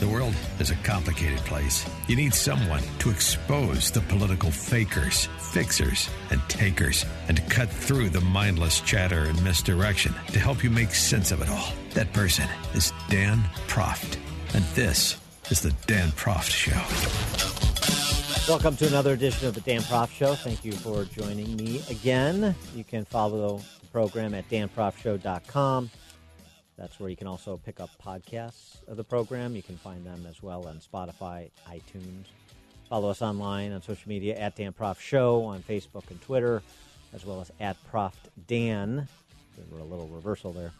The world is a complicated place. You need someone to expose the political fakers, fixers, and takers, and to cut through the mindless chatter and misdirection to help you make sense of it all. That person is Dan Proft. And this is the Dan Proft Show. Welcome to another edition of the Dan Proft Show. Thank you for joining me again. You can follow the program at danproftshow.com. That's where you can also pick up podcasts of the program. You can find them as well on Spotify, iTunes. Follow us online on social media at Dan Proft Show on Facebook and Twitter, as well as at Proft Dan. A little reversal there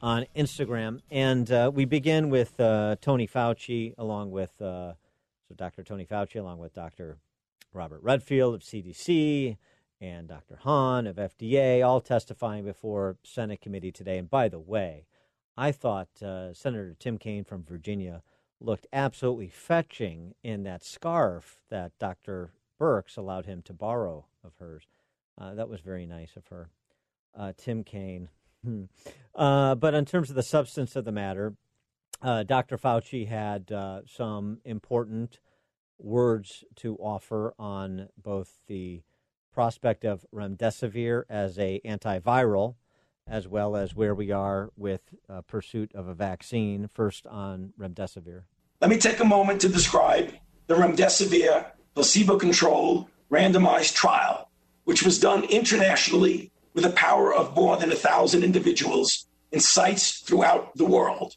on Instagram. And uh, we begin with uh, Tony Fauci, along with uh, so Dr. Tony Fauci, along with Dr. Robert Redfield of CDC and Dr. Hahn of FDA, all testifying before Senate committee today. And by the way, I thought uh, Senator Tim Kaine from Virginia looked absolutely fetching in that scarf that Dr. Birx allowed him to borrow of hers. Uh, that was very nice of her. Uh, Tim Kaine. Hmm. Uh, but in terms of the substance of the matter, uh, Dr. Fauci had uh, some important words to offer on both the prospect of remdesivir as a antiviral as well as where we are with uh, pursuit of a vaccine. First on remdesivir. Let me take a moment to describe the remdesivir placebo-controlled randomized trial, which was done internationally with a power of more than a thousand individuals in sites throughout the world.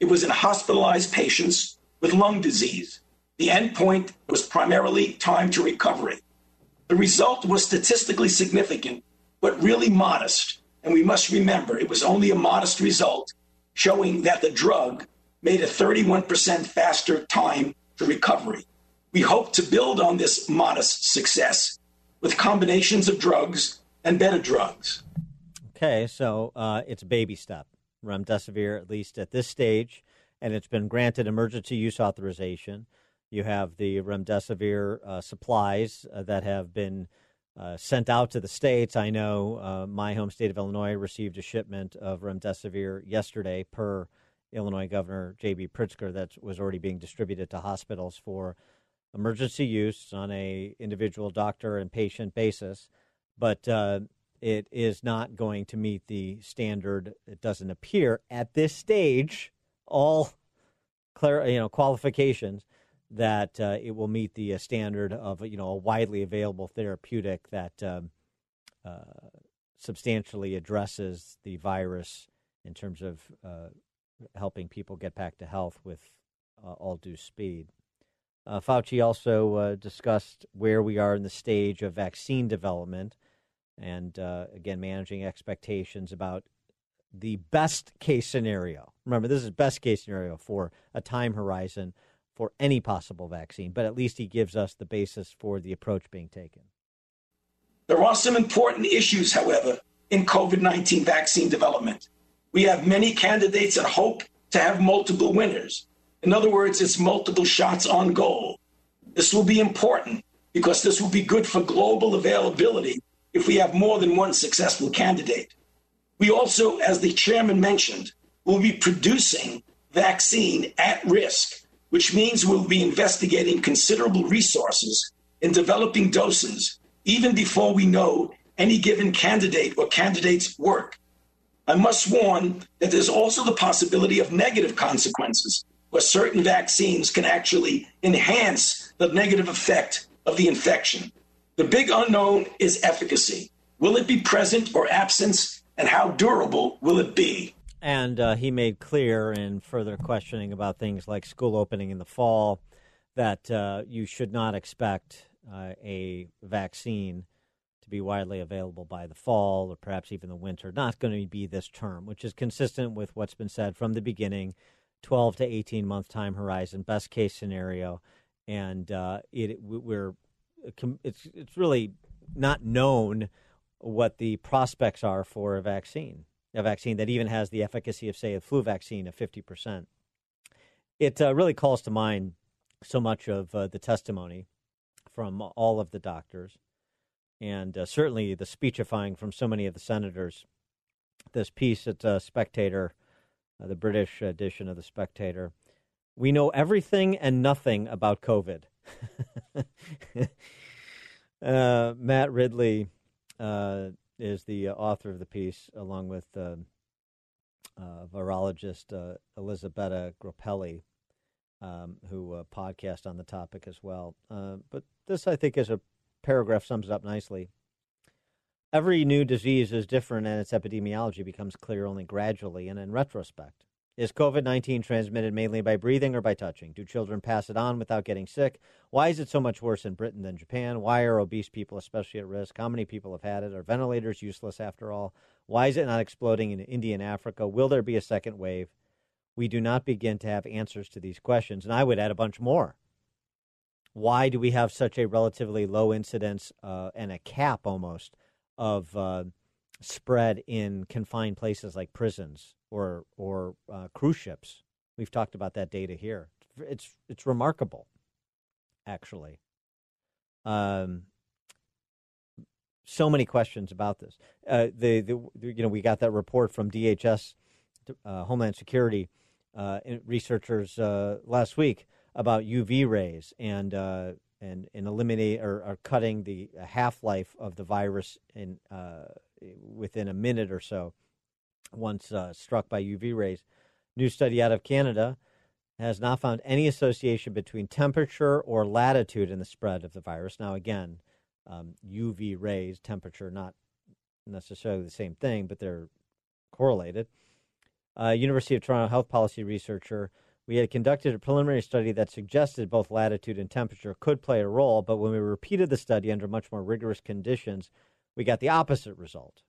It was in hospitalized patients with lung disease. The endpoint was primarily time to recovery. The result was statistically significant, but really modest and we must remember it was only a modest result showing that the drug made a 31% faster time to recovery. We hope to build on this modest success with combinations of drugs and better drugs. Okay, so uh, it's baby step. Remdesivir, at least at this stage, and it's been granted emergency use authorization. You have the remdesivir uh, supplies uh, that have been uh, sent out to the states. I know uh, my home state of Illinois received a shipment of remdesivir yesterday, per Illinois Governor J.B. Pritzker, that was already being distributed to hospitals for emergency use on a individual doctor and patient basis. But uh, it is not going to meet the standard. It doesn't appear at this stage. All clar- you know qualifications that uh, it will meet the uh, standard of you know a widely available therapeutic that um, uh, substantially addresses the virus in terms of uh, helping people get back to health with uh, all due speed. Uh, Fauci also discussed where we are in the stage of vaccine development, and again managing expectations about the best case scenario. Remember, this is best case scenario for a time horizon for any possible vaccine, but at least he gives us the basis for the approach being taken. There are some important issues, however, in COVID 19 vaccine development. We have many candidates and hope to have multiple winners. In other words, it's multiple shots on goal. This will be important because this will be good for global availability if we have more than one successful candidate. We also, as the chairman mentioned, will be producing vaccine at risk which means we'll be investigating considerable resources in developing doses even before we know any given candidate or candidate's work. I must warn that there's also the possibility of negative consequences, where certain vaccines can actually enhance the negative effect of the infection. The big unknown is efficacy. Will it be present or absent, and how durable will it be? And uh, he made clear in further questioning about things like school opening in the fall that uh, you should not expect uh, a vaccine to be widely available by the fall or perhaps even the winter. Not going to be this term, which is consistent with what's been said from the beginning 12 to 18 month time horizon, best case scenario, and uh, it we're it's it's really not known what the prospects are for a vaccine, a vaccine that even has the efficacy of say a flu vaccine of 50 percent. It uh, really calls to mind so much of uh, the testimony from all of the doctors, and uh, certainly the speechifying from so many of the senators. This piece at uh, Spectator uh, the British edition of The Spectator. We know everything and nothing about COVID. uh, Matt Ridley uh, is the author of the piece, along with uh, uh, virologist uh, Elisabetta Groppelli, um, who podcast on the topic as well. but this, I think, is a paragraph sums it up nicely. Every new disease is different, and its epidemiology becomes clear only gradually and in retrospect. Is COVID 19 transmitted mainly by breathing or by touching? Do children pass it on without getting sick? Why is it so much worse in Britain than Japan? Why are obese people especially at risk? How many people have had it? Are ventilators useless after all? Why is it not exploding in India and Africa? Will there be a second wave? We do not begin to have answers to these questions, and I would add a bunch more. Why do we have such a relatively low incidence uh, and a cap almost of uh, spread in confined places like prisons or or uh, cruise ships? We've talked about that data here. It's it's remarkable, actually. Um, so many questions about this. Uh, the, the you know we got that report from DHS, uh, Homeland Security uh, researchers uh, last week about UV rays and uh, and and eliminate or, or cutting the half life of the virus in within a minute or so once uh, struck by UV rays. New study out of Canada has not found any association between temperature or latitude in the spread of the virus. Now, again, um, UV rays, temperature, not necessarily the same thing, but they're correlated. Uh, University of Toronto health policy researcher we had conducted a preliminary study that suggested both latitude and temperature could play a role, but when we repeated the study under much more rigorous conditions, we got the opposite result.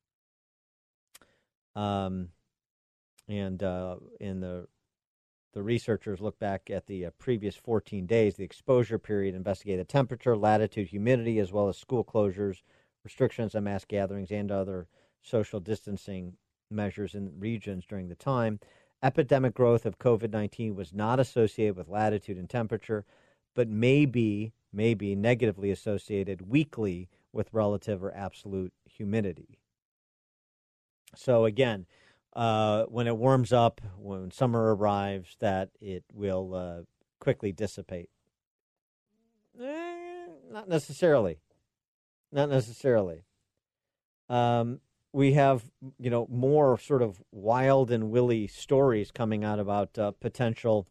Um, and uh, in the the researchers looked back at the uh, previous 14 days, the exposure period, investigated temperature, latitude, humidity, as well as school closures, restrictions on mass gatherings, and other social distancing measures in regions during the time. Epidemic growth of COVID 19 was not associated with latitude and temperature, but may be, may be negatively associated weakly with relative or absolute humidity. So, again, uh, when it warms up, when summer arrives, that it will uh, quickly dissipate. Eh, not necessarily. Not necessarily. Um, we have you know more sort of wild and willy stories coming out about uh, potential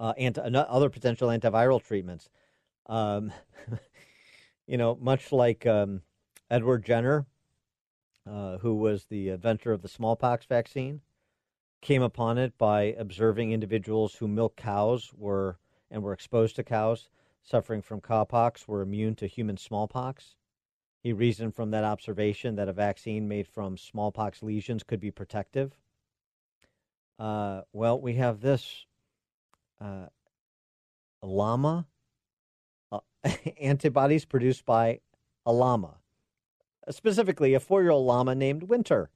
uh, anti- other potential antiviral treatments. Um, you know, much like um, Edward Jenner, uh, who was the inventor of the smallpox vaccine, came upon it by observing individuals who milk cows were and were exposed to cows suffering from cowpox were immune to human smallpox. He reasoned from that observation that a vaccine made from smallpox lesions could be protective. Uh, well, we have this uh, llama antibodies produced by a llama, specifically a four year old llama named Winter.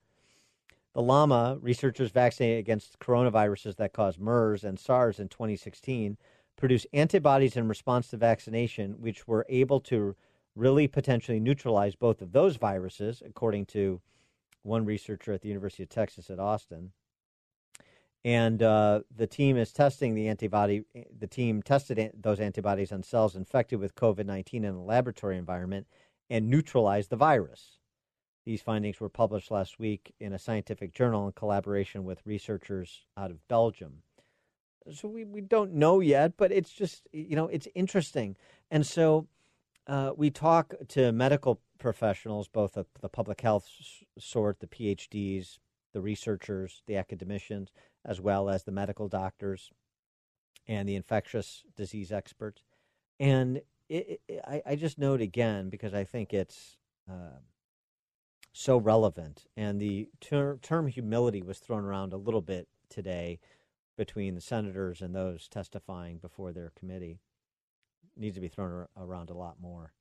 The llama, researchers vaccinated against coronaviruses that cause MERS and SARS in 2016, produced antibodies in response to vaccination, which were able to really potentially neutralize both of those viruses, according to one researcher at the University of Texas at Austin. And uh, the team is testing the antibody. The team tested an- those antibodies on cells infected with COVID 19 in a laboratory environment and neutralized the virus. These findings were published last week in a scientific journal in collaboration with researchers out of Belgium. So we, we don't know yet, but it's just, you know, it's interesting. And so uh, we talk to medical professionals, both the, the public health sort, the PhDs, the researchers, the academicians, as well as the medical doctors and the infectious disease experts. And it, it, I, I, just note again because I think it's uh, so relevant. And the ter- term humility was thrown around a little bit today between the senators and those testifying before their committee needs to be thrown around a lot more.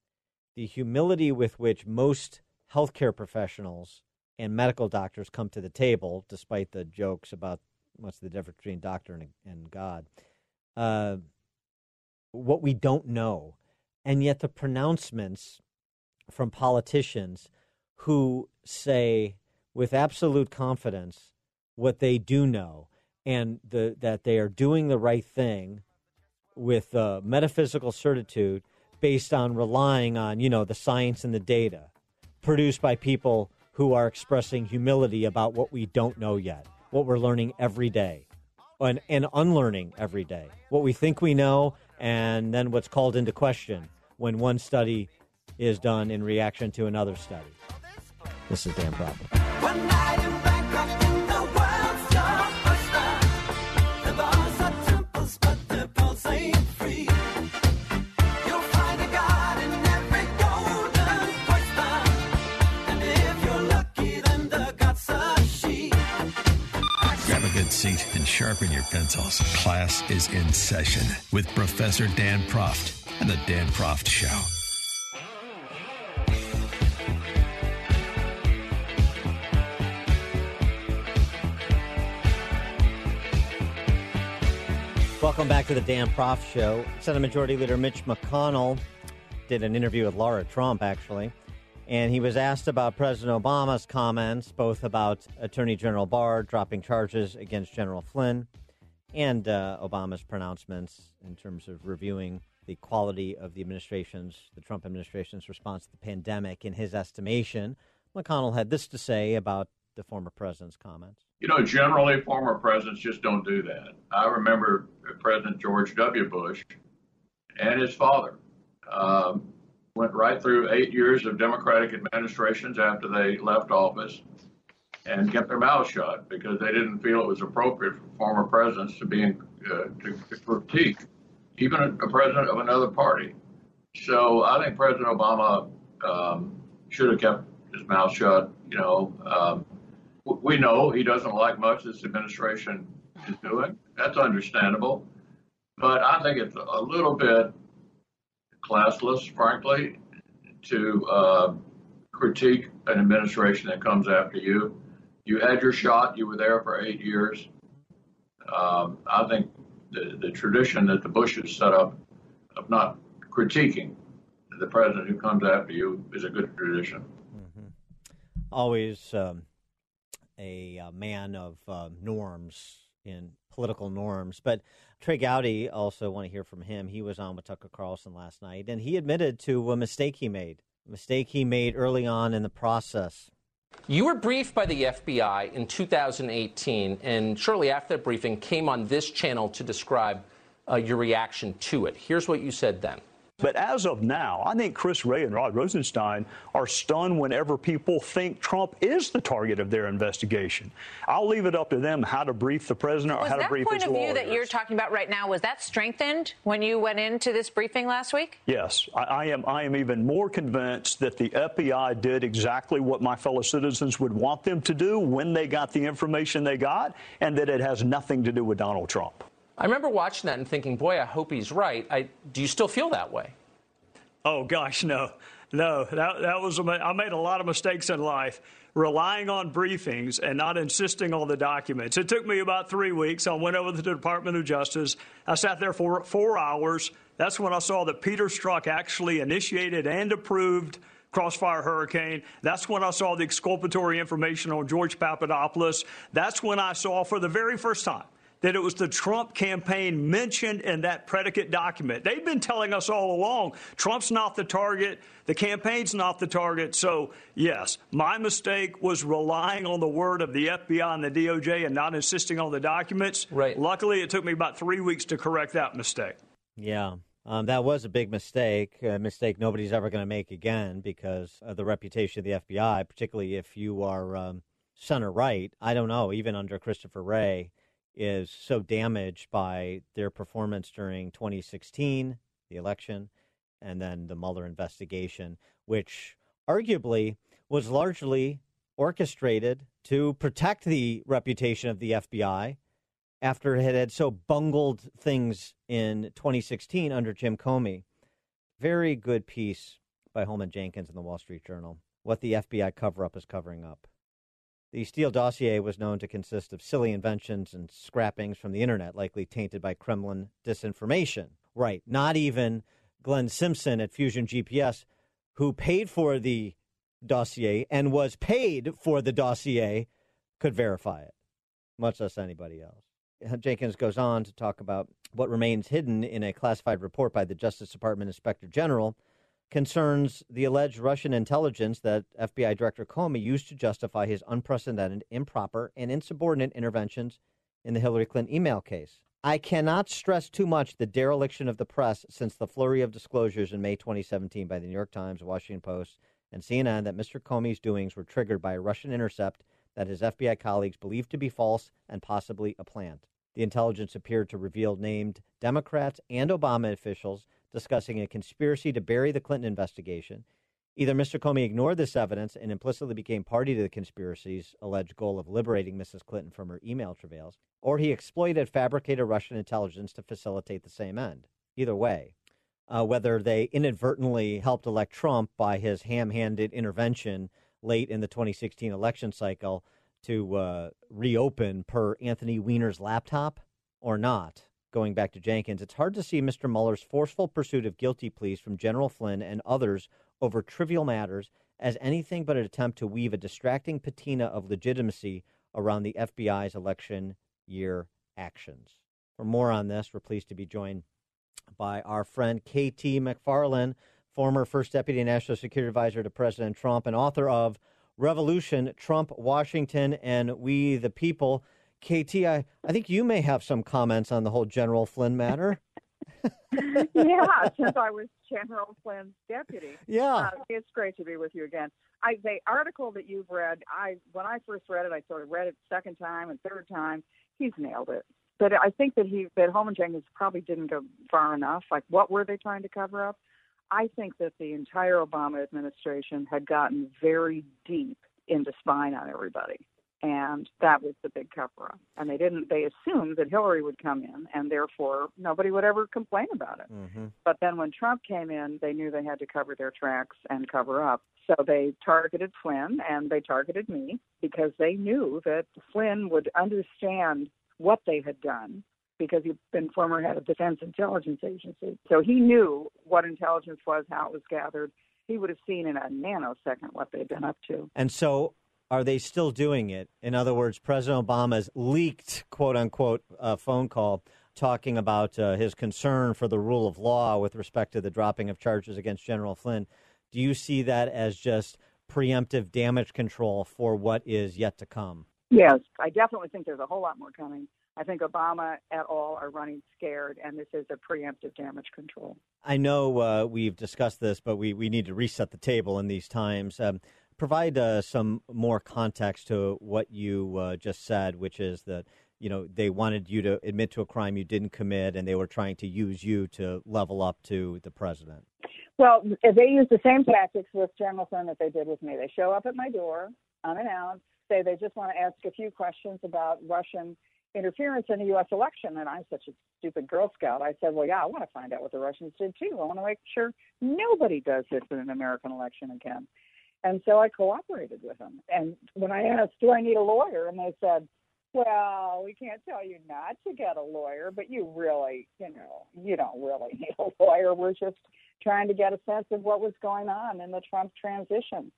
The humility with which most healthcare professionals and medical doctors come to the table, despite the jokes about what's the difference between doctor and, and God, uh, what we don't know. And yet the pronouncements from politicians who say with absolute confidence what they do know and the, that they are doing the right thing with uh, metaphysical certitude based on relying on you know the science and the data produced by people who are expressing humility about what we don't know yet what we're learning every day and, and unlearning every day. What we think we know and then what's called into question when one study is done in reaction to another study. This is dan proft sharpen your pencils. Class is in session with Professor Dan Proft and the Dan Proft Show. Welcome back to the Dan Proft Show. Senate Majority Leader Mitch McConnell did an interview with Laura Trump, actually and he was asked about President Obama's comments, both about Attorney General Barr dropping charges against General Flynn and uh, Obama's pronouncements in terms of reviewing the quality of the administration's, the Trump administration's response to the pandemic. In his estimation, McConnell had this to say about the former president's comments. You know, generally, former presidents just don't do that. I remember President George W. Bush and his father. Um, went right through eight years of Democratic administrations after they left office and kept their mouths shut because they didn't feel it was appropriate for former presidents to be in, uh, to, to critique even a, a, president of another party. So I think President Obama um, should have kept his mouth shut. You know, um, we know he doesn't like much this administration is doing. That's understandable. But I think it's a little bit classless, frankly, to uh, critique an administration that comes after you. You had your shot. You were there for eight years. Um, I think the, the tradition that the Bushes set up of not critiquing the president who comes after you is a good tradition. Mm-hmm. Always um, a, a, man of uh, norms in political norms. But Trey Gowdy also want to hear from him. He was on with Tucker Carlson last night, and he admitted to a mistake he made, a mistake he made early on in the process. You were briefed by the FBI in 2018, and shortly after that briefing, came on this channel to describe uh, your reaction to it. Here's what you said then. But as of now, I think Chris Wray and Rod Rosenstein are stunned whenever people think Trump is the target of their investigation. I'll leave it up to them how to brief the president or how to brief his lawyers. that point of view that you're talking about right now was that strengthened when you went into this briefing last week? Yes, I, I am. I am even more convinced that the FBI did exactly what my fellow citizens would want them to do when they got the information they got, and that it has nothing to do with Donald Trump. I remember watching that and thinking, boy, I hope he's right. I, do you still feel that way? Oh, gosh, no. No, that, that was, I made a lot of mistakes in life relying on briefings and not insisting on the documents. It took me about three weeks. I went over to the Department of Justice. I sat there for four hours. That's when I saw that Peter Strzok actually initiated and approved Crossfire Hurricane. That's when I saw the exculpatory information on George Papadopoulos. That's when I saw for the very first time that it was the Trump campaign mentioned in that predicate document. They've been telling us all along Trump's not the target, the campaign's not the target. So, yes, my mistake was relying on the word of the FBI and the DOJ and not insisting on the documents. Right. Luckily, it took me about three weeks to correct that mistake. Yeah. Um, that was a big mistake, a mistake nobody's ever going to make again because of the reputation of the FBI, particularly if you are um, center right. I don't know, even under Christopher Wray is so damaged by their performance during 2016, the election, and then the Mueller investigation, which arguably was largely orchestrated to protect the reputation of the FBI after it had so bungled things in 2016 under Jim Comey. Very good piece by Holman Jenkins in the Wall Street Journal. What the FBI cover up is covering up. The Steele dossier was known to consist of silly inventions and scrappings from the internet, likely tainted by Kremlin disinformation. Right. Not even Glenn Simpson at Fusion GPS, who paid for the dossier and was paid for the dossier, could verify it, much less anybody else. Uh, Jenkins goes on to talk about what remains hidden in a classified report by the Justice Department Inspector General concerns the alleged Russian intelligence that FBI Director Comey used to justify his unprecedented, improper, and insubordinate interventions in the Hillary Clinton email case. I cannot stress too much the dereliction of the press since the flurry of disclosures in May 2017 by the New York Times, Washington Post, and CNN that Mr. Comey's doings were triggered by a Russian intercept that his FBI colleagues believed to be false and possibly a plant. The intelligence appeared to reveal named Democrats and Obama officials discussing a conspiracy to bury the Clinton investigation. Either Mr. Comey ignored this evidence and implicitly became party to the conspiracy's alleged goal of liberating Mrs. Clinton from her email travails, or he exploited fabricated Russian intelligence to facilitate the same end. Either way, uh, whether they inadvertently helped elect Trump by his ham handed intervention late in the 2016 election cycle to uh, reopen per Anthony Weiner's laptop or not. Going back to Jenkins, it's hard to see Mr. Mueller's forceful pursuit of guilty pleas from General Flynn and others over trivial matters as anything but an attempt to weave a distracting patina of legitimacy around the FBI's election year actions. For more on this, we're pleased to be joined by our friend KT McFarland, former First Deputy National Security Advisor to President Trump and author of Revolution, Trump, Washington, and We the People. KT, I, I think you may have some comments on the whole General Flynn matter. yeah, since I was General Flynn's deputy. Yeah, uh, it's great to be with you again. I, the article that you've read, I when I first read it, I sort of read it second time and third time. He's nailed it. But I think that he that Holman Jenkins probably didn't go far enough. Like, what were they trying to cover up? I think that the entire Obama administration had gotten very deep into spying on everybody. And that was the big cover up. And they didn't, they assumed that Hillary would come in and therefore nobody would ever complain about it. Mm-hmm. But then when Trump came in, they knew they had to cover their tracks and cover up. So they targeted Flynn and they targeted me because they knew that Flynn would understand what they had done because he'd been former head of Defense Intelligence Agency. So he knew what intelligence was, how it was gathered. He would have seen in a nanosecond what they'd been up to. And so are they still doing it? In other words, President Obama's leaked, quote unquote, uh, phone call talking about uh, his concern for the rule of law with respect to the dropping of charges against General Flynn. Do you see that as just preemptive damage control for what is yet to come? Yes, I definitely think there's a whole lot more coming. I think Obama et al. are running scared, and this is a preemptive damage control. I know uh, we've discussed this, but we, we need to reset the table in these times. Um, provide uh, some more context to what you uh, just said, which is that you know they wanted you to admit to a crime you didn't commit, and they were trying to use you to level up to the president. Well, they used the same tactics with Flynn that they did with me. They show up at my door unannounced, say they just want to ask a few questions about Russian interference in the U.S. election. And I'm such a stupid Girl Scout. I said, well, yeah, I want to find out what the Russians did too. I want to make sure nobody does this in an American election again. And so I cooperated with them. And when I asked, do I need a lawyer? And they said, well, we can't tell you not to get a lawyer, but you really, you know, you don't really need a lawyer. We're just trying to get a sense of what was going on in the Trump transition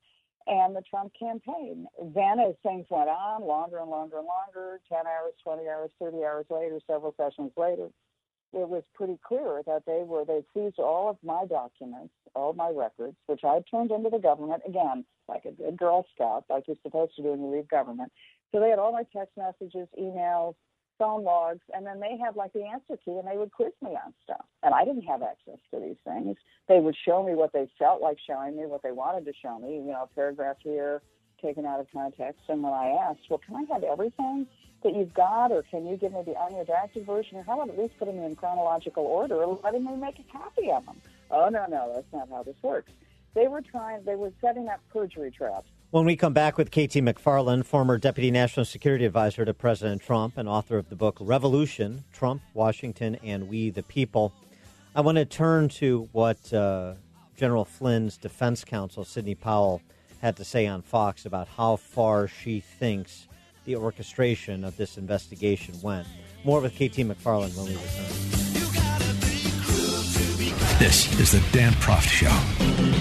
and the Trump campaign. Then, as things went on, longer and longer and longer 10 hours, 20 hours, 30 hours later, several sessions later, it was pretty clear that they were, they seized all of my documents, all my records, which I had turned into the government, again, like a good Girl Scout, like you're supposed to do when you leave government. So they had all my text messages, emails, phone logs, and then they had like the answer key and they would quiz me on stuff. And I didn't have access to these things. They would show me what they felt like showing me, what they wanted to show me, you know, a paragraph here taken out of context. And when I asked, well, can I have everything that you've got, or can you give me the unredacted version, or how about at least putting them in chronological order, or letting me make a copy of them? Oh, no, no, that's not how this works. They were trying, they were setting up perjury traps. When we come back with KT McFarland, former Deputy National Security Advisor to President Trump and author of the book Revolution Trump, Washington, and We the People, I want to turn to what uh, General Flynn's defense counsel, Sidney Powell, had to say on Fox about how far she thinks the orchestration of this investigation went. More with KT McFarland when we return. This is the Dan Proft Show.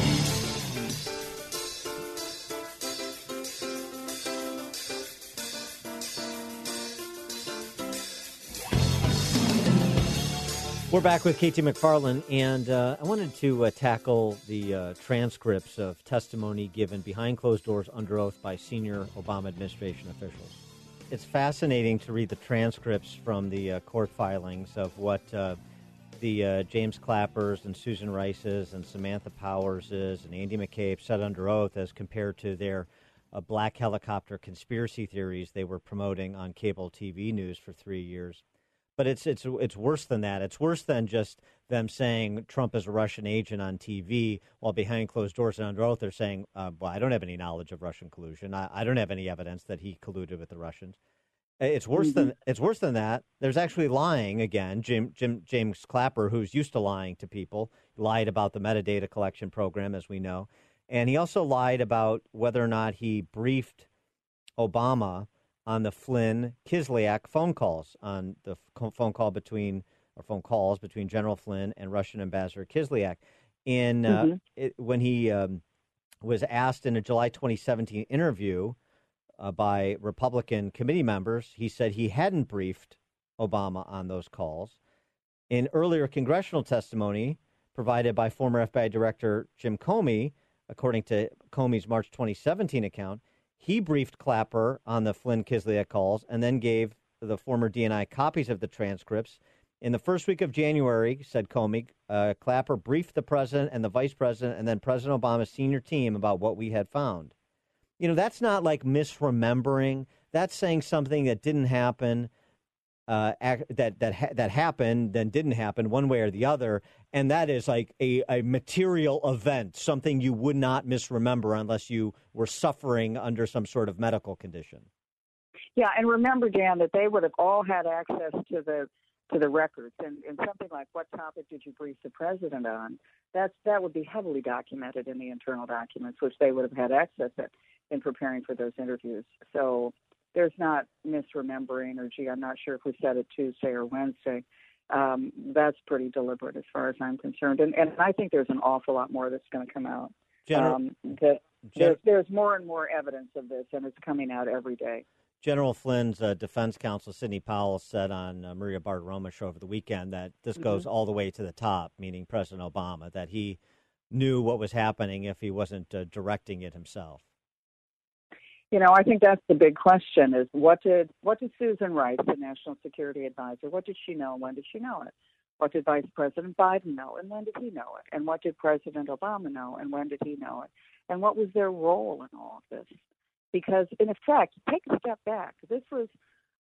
We're back with KT McFarland, and uh, I wanted to uh, tackle the uh, transcripts of testimony given behind closed doors under oath by senior Obama administration officials. It's fascinating to read the transcripts from the uh, court filings of what uh, the uh, James Clappers and Susan Rice's and Samantha Powers's and Andy McCabe said under oath as compared to their black helicopter conspiracy theories they were promoting on cable TV news for three years. But it's it's it's worse than that. It's worse than just them saying Trump is a Russian agent on TV while behind closed doors and under oath they're saying, uh, "Well, I don't have any knowledge of Russian collusion. I, I, don't have any evidence that he colluded with the Russians." It's worse mm-hmm. than it's worse than that. There's actually lying again. Jim, Jim James Clapper, who's used to lying to people, lied about the metadata collection program, as we know, and he also lied about whether or not he briefed Obama on the Flynn Kislyak phone calls on the phone call between or phone calls between General Flynn and Russian Ambassador Kislyak. In uh, mm-hmm. it, when he um, was asked in a July 2017 interview uh, by Republican committee members, he said he hadn't briefed Obama on those calls. In earlier congressional testimony provided by former FBI Director Jim Comey, according to Comey's March 2017 account, he briefed Clapper on the Flynn Kislyak calls and then gave the former DNI copies of the transcripts. In the first week of January, said Comey, uh, Clapper briefed the president and the vice president and then President Obama's senior team about what we had found. You know, that's not like misremembering. That's saying something that didn't happen uh, that that ha- that happened then didn't happen one way or the other, and that is like a, a material event, something you would not misremember unless you were suffering under some sort of medical condition. Yeah, and remember, Dan, that they would have all had access to the to the records, and, and something like what topic did you brief the president on? That's that would be heavily documented in the internal documents, which they would have had access to in preparing for those interviews. So there's not misremembering or gee, I'm not sure if we said it Tuesday or Wednesday. Um, that's pretty deliberate as far as I'm concerned, and and I think there's an awful lot more that's going to come out. General, um, that there's, there's more and more evidence of this, and it's coming out every day. General Flynn's uh, defense counsel, Sidney Powell, said on uh, Maria Bartiromo show over the weekend that this mm-hmm. goes all the way to the top, meaning President Obama, that he knew what was happening if he wasn't uh, directing it himself you know, I think that's the big question: is what did what did Susan Rice, the national security advisor, what did she know? When did she know it? What did Vice President Biden know, and when did he know it? And what did President Obama know, and when did he know it? And what was their role in all of this? Because in effect, take a step back. This was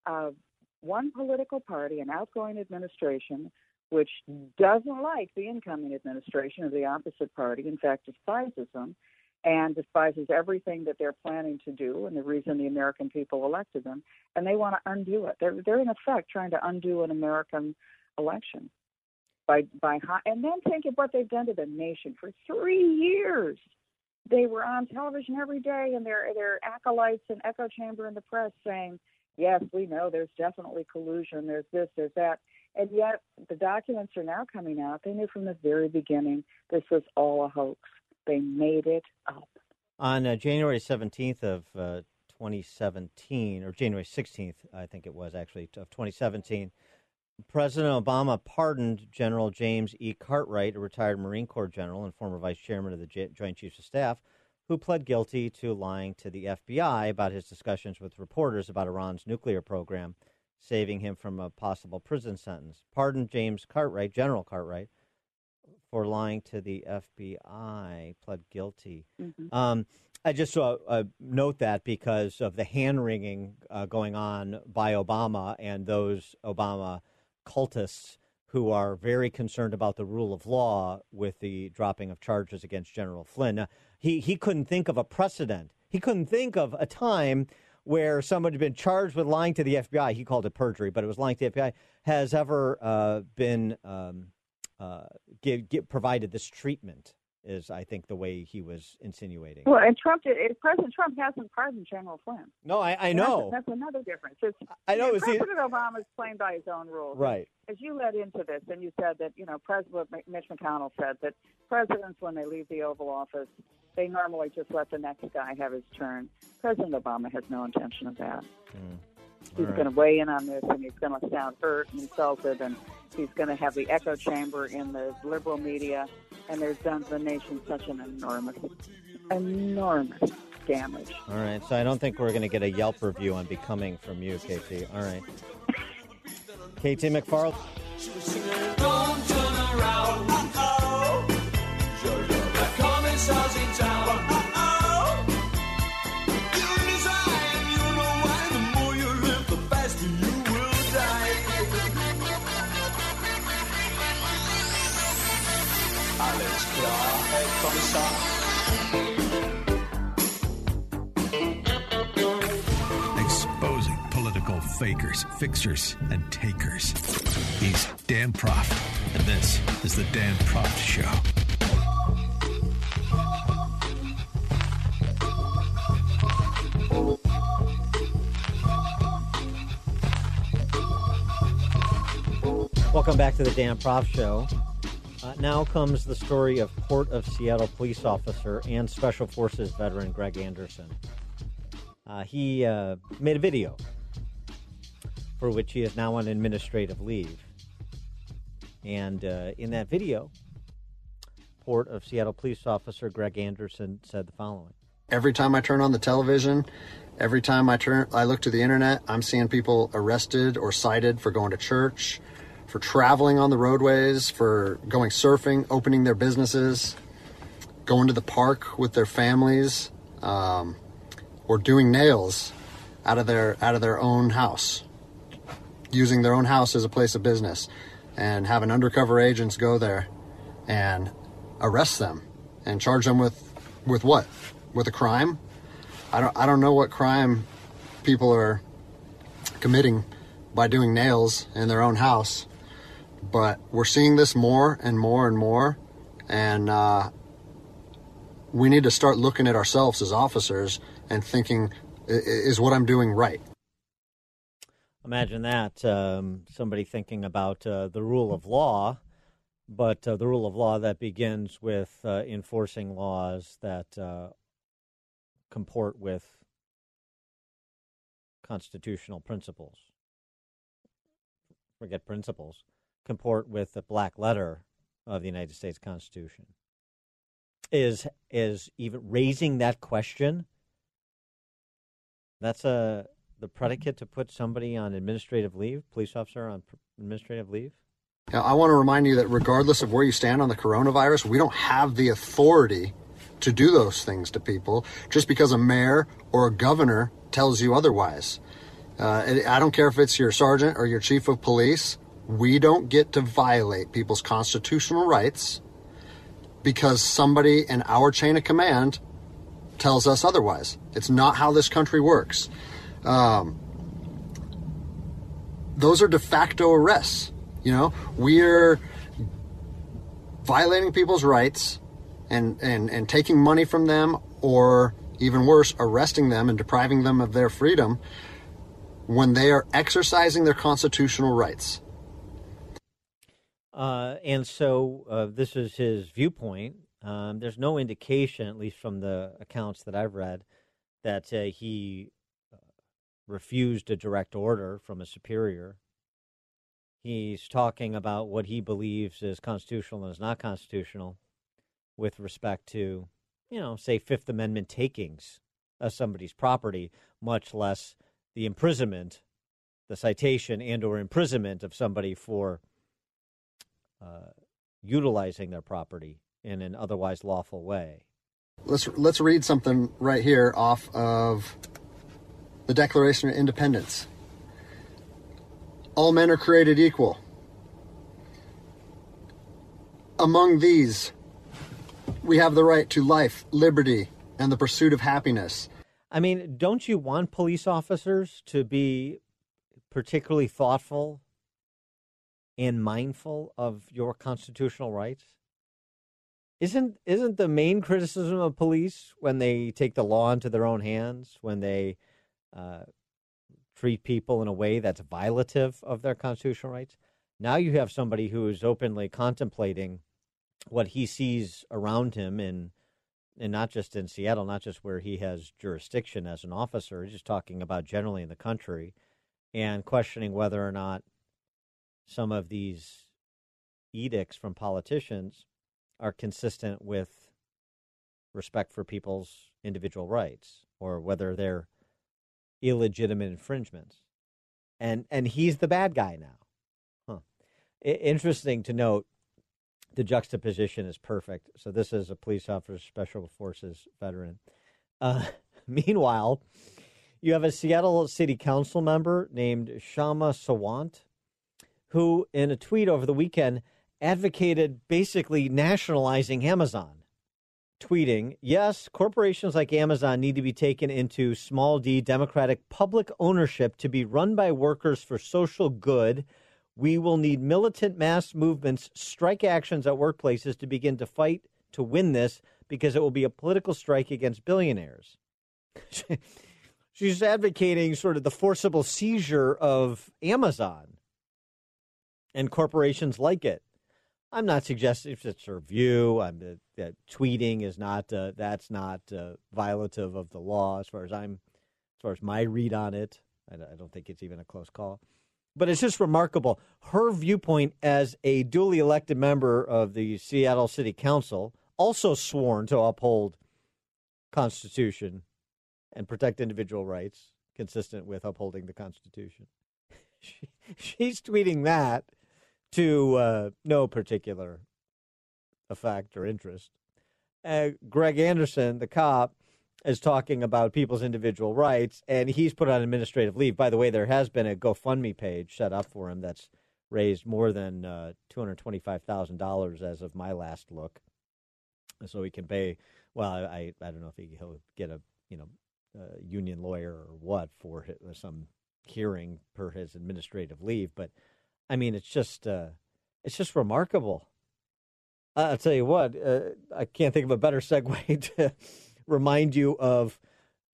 uh, one political party, an outgoing administration, which doesn't like the incoming administration of the opposite party. In fact, despises them and despises everything that they're planning to do and the reason the American people elected them, and they want to undo it. They're they're in effect trying to undo an American election by by and then think of what they've done to the nation for three years. They were on television every day, and their their acolytes and echo chamber in the press saying, "Yes, we know there's definitely collusion. There's this, there's that." And yet, the documents are now coming out. They knew from the very beginning this was all a hoax. They made it up. On uh, January 17th of uh, 2017, or January 16th, I think it was actually, of 2017, President Obama pardoned General James E. Cartwright, a retired Marine Corps general and former vice chairman of the J- Joint Chiefs of Staff, who pled guilty to lying to the FBI about his discussions with reporters about Iran's nuclear program, saving him from a possible prison sentence. Pardoned James Cartwright, General Cartwright, for lying to the FBI, pled guilty. Mm-hmm. Um, I just uh, uh, note that because of the hand wringing uh, going on by Obama and those Obama cultists who are very concerned about the rule of law with the dropping of charges against General Flynn. he he couldn't think of a precedent. he couldn't think of a time where somebody had been charged with lying to the FBI. He called it perjury, but it was lying to the FBI. Has ever uh, been um, uh, give, give, provided this treatment is, I think, the way he was insinuating. Well, and Trump, did, President Trump hasn't pardoned General Flynn. No, I, I know. That's, that's, another difference. It's, I know. President he, Obama is playing by his own rules. Right. As you led into this, and you said that, you know, President Mitch McConnell said that presidents, when they leave the Oval Office, they normally just let the next guy have his turn. President Obama has no intention of that. Mm. He's right. going to weigh in on this, and he's going to sound hurt and insulted, and he's going to have the echo chamber in the liberal media, and there's done the nation such an enormous, enormous damage. All right, so I don't think we're going to get a Yelp review on Becoming from you, KT. All right. KT McFarland. Exposing fakers, fixers, and takers. He's Dan Proft, and this is the Dan Proft Show. Welcome back to the Dan Proft Show. Uh, now comes the story of Port of Seattle police officer and Special Forces veteran Greg Anderson. Uh, he uh, made a video for which he is now on administrative leave. And uh, in that video, Port of Seattle police officer Greg Anderson said the following Every time I turn on the television, every time I turn I look to the internet, I'm seeing people arrested or cited for going to church, for traveling on the roadways, for going surfing, opening their businesses, going to the park with their families, um, or doing nails out of their out of their own house, using their own house as a place of business, and having undercover agents go there and arrest them and charge them with with what? With a crime? I don't I don't know what crime people are committing by doing nails in their own house but we're seeing this more and more and more, and uh, we need to start looking at ourselves as officers and thinking, is what I'm doing right? Imagine that um, somebody thinking about uh, the rule of law, but uh, the rule of law that begins with uh, enforcing laws that uh, comport with constitutional principles. Forget principles comport with the black letter of the United States Constitution. Is is even raising that question? That's a the predicate to put somebody on administrative leave, police officer on administrative leave. Now, I want to remind you that regardless of where you stand on the coronavirus, we don't have the authority to do those things to people just because a mayor or a governor tells you otherwise. Uh, I don't care if it's your sergeant or your chief of police we don't get to violate people's constitutional rights because somebody in our chain of command tells us otherwise. It's not how this country works. Um, those are de facto arrests. You know, we're violating people's rights and, and, and taking money from them, or even worse, arresting them and depriving them of their freedom when they are exercising their constitutional rights. Uh, and so uh, this is his viewpoint. Um, there's no indication, at least from the accounts that I've read, that uh, he refused a direct order from a superior. He's talking about what he believes is constitutional and is not constitutional with respect to, you know, say Fifth Amendment takings of somebody's property, much less the imprisonment, the citation and or imprisonment of somebody for uh, utilizing their property in an otherwise lawful way. Let's let's read something right here off of the Declaration of Independence. All men are created equal. Among these, we have the right to life, liberty, and the pursuit of happiness. I mean, don't you want police officers to be particularly thoughtful and mindful of your constitutional rights? Isn't isn't the main criticism of police when they take the law into their own hands, when they uh, treat people in a way that's violative of their constitutional rights? Now you have somebody who is openly contemplating what he sees around him in and not just in Seattle, not just where he has jurisdiction as an officer, he's just talking about generally in the country and questioning whether or not some of these edicts from politicians are consistent with respect for people's individual rights or whether they're illegitimate infringements. And and he's the bad guy now. Huh. I- interesting to note the juxtaposition is perfect. So this is a police officer, special forces veteran. Uh, meanwhile, you have a Seattle City Council member named Kshama Sawant, who, in a tweet over the weekend, advocated basically nationalizing Amazon. Tweeting, yes, corporations like Amazon need to be taken into small d democratic public ownership to be run by workers for social good we will need militant mass movements, strike actions at workplaces to begin to fight to win this because it will be a political strike against billionaires. She's advocating sort of the forcible seizure of Amazon and corporations like it. I'm not suggesting if it's her view. I'm uh, that tweeting is not uh, that's not uh, violative of the law as far as I'm as far as my read on it. I, I don't think it's even a close call but it's just remarkable. Her viewpoint as a duly elected member of the Seattle City Council, also sworn to uphold Constitution and protect individual rights, consistent with upholding the Constitution. She, she's tweeting that to uh, no particular effect or interest. Uh, Greg Anderson, the cop, is talking about people's individual rights, and he's put on administrative leave. By the way, there has been a GoFundMe page set up for him that's raised more than uh, two hundred twenty-five thousand dollars as of my last look, so he can pay. Well, I I don't know if he, he'll get a you know a union lawyer or what for his, some hearing per his administrative leave, but I mean it's just uh, it's just remarkable. I'll tell you what, uh, I can't think of a better segue to remind you of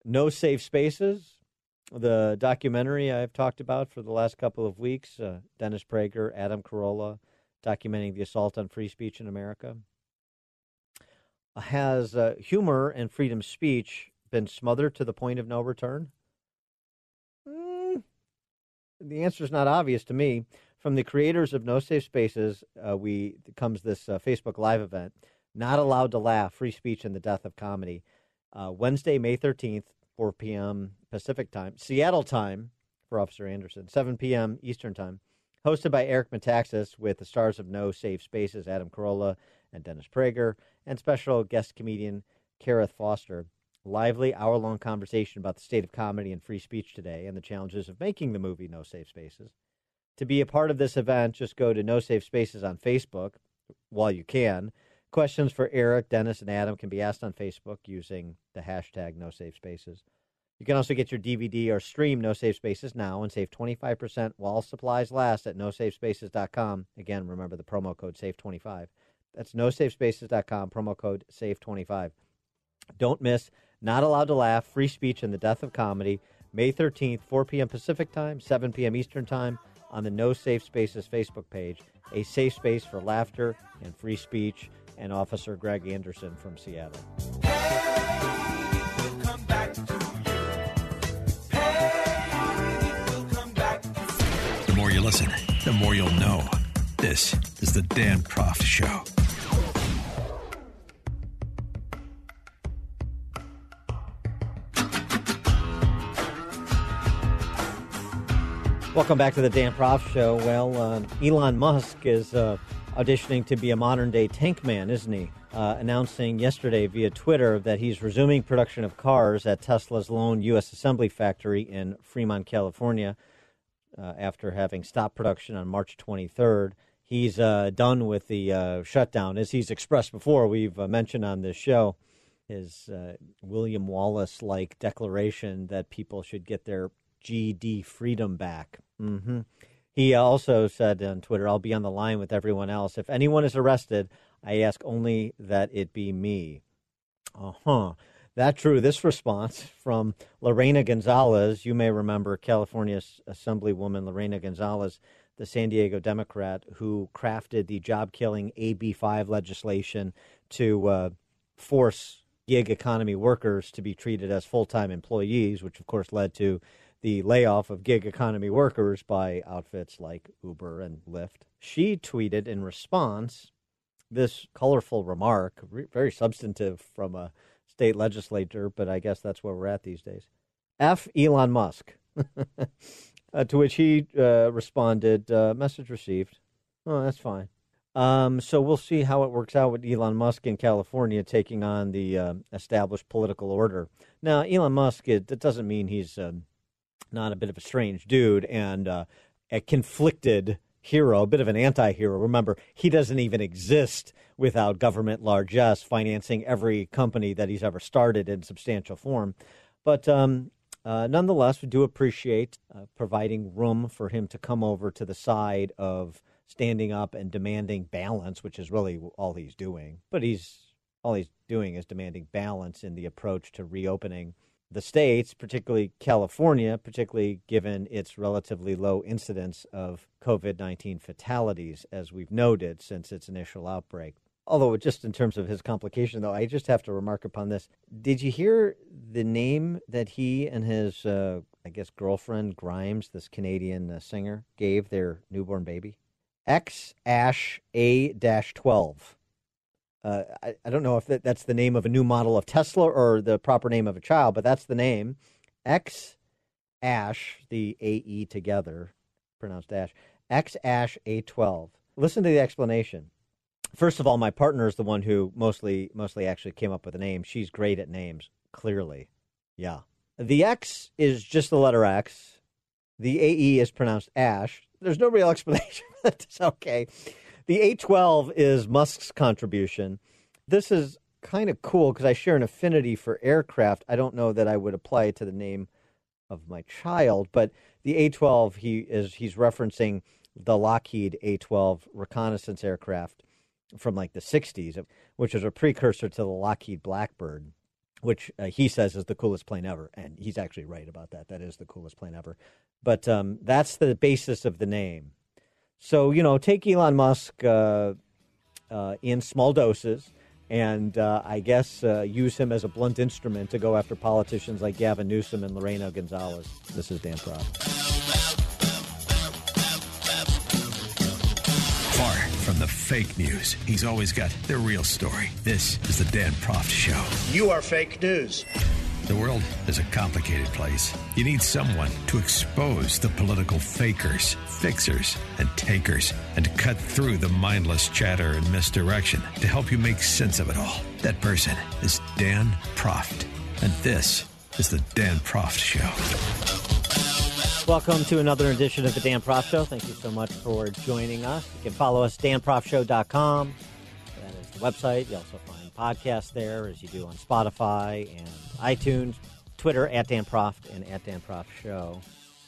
No Safe Spaces, the documentary I've talked about for the last couple of weeks. Uh, Dennis Prager, Adam Carolla, documenting the assault on free speech in America. Has uh, humor and freedom of speech been smothered to the point of no return? Mm, the answer is not obvious to me. From the creators of No Safe Spaces, uh, we comes this uh, Facebook Live event. Not allowed to laugh, free speech and the death of comedy uh, Wednesday, May 13th, 4 p.m. Pacific time, Seattle time for Officer Anderson, 7 p.m. Eastern time. Hosted by Eric Metaxas with the stars of No Safe Spaces, Adam Carolla and Dennis Prager, and special guest comedian Karith Foster. Lively hour long conversation about the state of comedy and free speech today and the challenges of making the movie No Safe Spaces. To be a part of this event, just go to No Safe Spaces on Facebook while you can Questions for Eric, Dennis, and Adam can be asked on Facebook using the hashtag No Safe Spaces. You can also get your DVD or stream No Safe Spaces now and save 25% while supplies last at nosafespaces.com. Again, remember the promo code SAFE25. That's nosafespaces.com, promo code SAFE25. Don't miss Not Allowed to Laugh, Free Speech and the Death of Comedy, May 13th, 4 p.m. Pacific Time, 7 p.m. Eastern Time on the No Safe Spaces Facebook page, a safe space for laughter and free speech and Officer Greg Anderson from Seattle. The more you listen, the more you'll know. This is the Dan Proft Show. Welcome back to the Dan Proft Show. Well, uh, Elon Musk is uh, auditioning to be a modern day tank man, isn't he? Uh, announcing yesterday via Twitter that he's resuming production of cars at Tesla's lone U.S. assembly factory in Fremont, California, uh, after having stopped production on March 23rd. He's uh, done with the uh, shutdown, as he's expressed before. We've mentioned on this show his William Wallace like declaration that people should get their GD freedom back. Mm-hmm. He also said on Twitter, I'll be on the line with everyone else. If anyone is arrested, I ask only that it be me. Uh huh. That true. This response from Lorena Gonzalez, you may remember California Assemblywoman Lorena Gonzalez, the San Diego Democrat who crafted the job killing AB5 legislation to uh, force gig economy workers to be treated as full time employees, which of course led to the layoff of gig economy workers by outfits like Uber and Lyft. She tweeted in response this colorful remark, very substantive from a state legislator, but I guess that's where we're at these days. F. Elon Musk. uh, to which he uh, responded, uh, message received. Oh, that's fine. Um, so we'll see how it works out with Elon Musk in California taking on the uh, established political order. Now, Elon Musk, it, that doesn't mean he's um, not a bit of a strange dude and uh, a conflicted hero, a bit of an anti hero. Remember, he doesn't even exist without government largesse financing every company that he's ever started in substantial form. But um, uh, nonetheless, we do appreciate uh, providing room for him to come over to the side of standing up and demanding balance, which is really all he's doing. But he's all he's doing is demanding balance in the approach to reopening the states, particularly California, particularly given its relatively low incidence of COVID 19 fatalities, as we've noted since its initial outbreak. Although, just in terms of his complication, though, I just have to remark upon this. Did you hear the name that he and his, uh, I guess, girlfriend Grimes, this Canadian uh, singer, gave their newborn baby? X Ash A 12. Uh, I, I, don't know if that, that's the name of a new model of Tesla or the proper name of a child, but that's the name. X Ash, the AE together, pronounced Ash, X Ash A12. Listen to the explanation. First of all, my partner is the one who mostly mostly actually came up with the name. She's great at names, clearly. Yeah. The X is just the letter X. The AE is pronounced Ash. There's no real explanation. That's okay. The A12 is Musk's contribution. This is kind of cool because I share an affinity for aircraft. I don't know that I would apply it to the name of my child, but the A12 he is he's referencing the Lockheed A12 reconnaissance aircraft from like the 60s, which is a precursor to the Lockheed Blackbird, which uh, he says is the coolest plane ever, and he's actually right about that. That is the coolest plane ever. But um, that's the basis of the name. So, you know, take Elon Musk uh, uh, in small doses and uh, I guess uh, use him as a blunt instrument to go after politicians like Gavin Newsom and Lorena Gonzalez. This is Dan Proft. Far from the fake news, he's always got the real story. This is the Dan Proft Show. You are fake news. The world is a complicated place. You need someone to expose the political fakers, fixers, and takers, and to cut through the mindless chatter and misdirection to help you make sense of it all. That person is Dan Proft. And this is the Dan Proft Show. Welcome to another edition of the Dan Proft Show. Thank you so much for joining us. You can follow us, danproftshow.com. That is the website. You also find podcasts there as you do on Spotify and iTunes, Twitter at Dan Proft and at Dan Proft Show.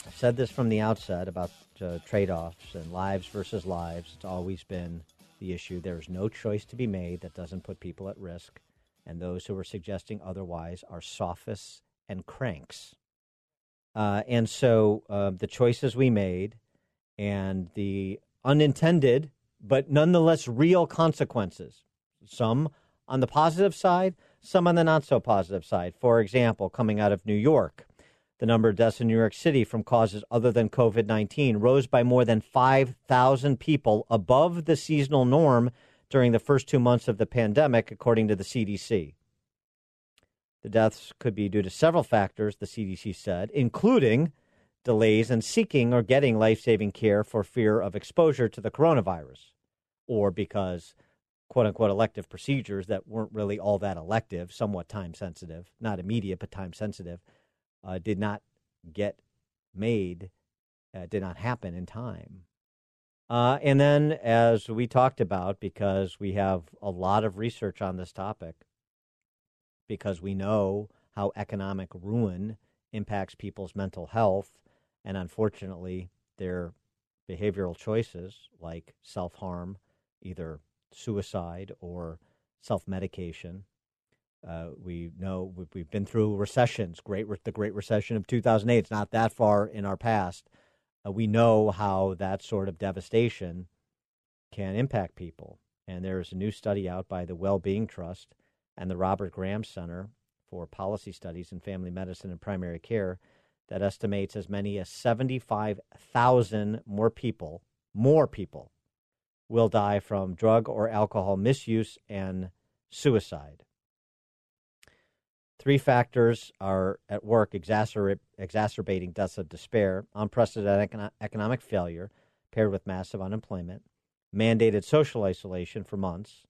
I've said this from the outset about uh, trade offs and lives versus lives. It's always been the issue. There is no choice to be made that doesn't put people at risk, and those who are suggesting otherwise are sophists and cranks. Uh, and so uh, the choices we made and the unintended but nonetheless real consequences, some on the positive side, some on the not so positive side. For example, coming out of New York, the number of deaths in New York City from causes other than COVID 19 rose by more than 5,000 people above the seasonal norm during the first two months of the pandemic, according to the CDC. The deaths could be due to several factors, the CDC said, including delays in seeking or getting life saving care for fear of exposure to the coronavirus, or because quote unquote elective procedures that weren't really all that elective, somewhat time sensitive, not immediate, but time sensitive, uh, did not get made, uh, did not happen in time. Uh, and then, as we talked about, because we have a lot of research on this topic, because we know how economic ruin impacts people's mental health, and unfortunately, their behavioral choices like self harm, either suicide or self medication. Uh, we know we've been through recessions, great the Great Recession of 2008. It's not that far in our past. Uh, we know how that sort of devastation can impact people. And there is a new study out by the Well-Being Trust and the Robert Graham Center for Policy Studies in Family Medicine and Primary Care that estimates as many as 75,000 more people, more people will die from drug or alcohol misuse and suicide. Three factors are at work exacerb- exacerbating deaths of despair unprecedented economic failure paired with massive unemployment, mandated social isolation for months,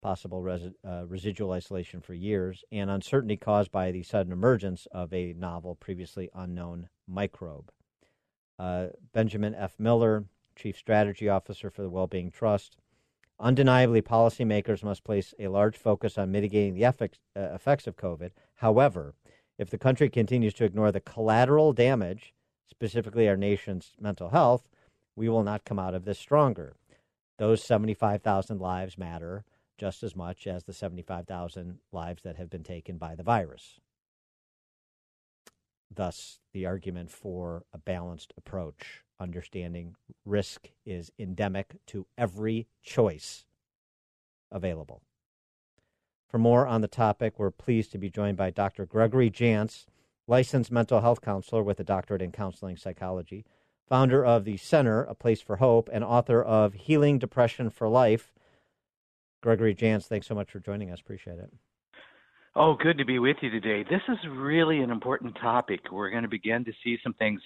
possible uh, residual isolation for years, and uncertainty caused by the sudden emergence of a novel, previously unknown microbe. Uh, Benjamin F. Miller, Chief Strategy Officer for the Wellbeing Trust. Undeniably, policymakers must place a large focus on mitigating the effects, uh, effects of COVID. However, if the country continues to ignore the collateral damage, specifically our nation's mental health, we will not come out of this stronger. Those 75,000 lives matter just as much as the 75,000 lives that have been taken by the virus. Thus, the argument for a balanced approach, understanding risk is endemic to every choice available. For more on the topic, we're pleased to be joined by Dr. Gregory Jantz, licensed mental health counselor with a doctorate in counseling psychology, founder of the Center, A Place for Hope, and author of Healing Depression for Life. Gregory Jantz, thanks so much for joining us. Appreciate it. Oh, good to be with you today. This is really an important topic. We're going to begin to see some things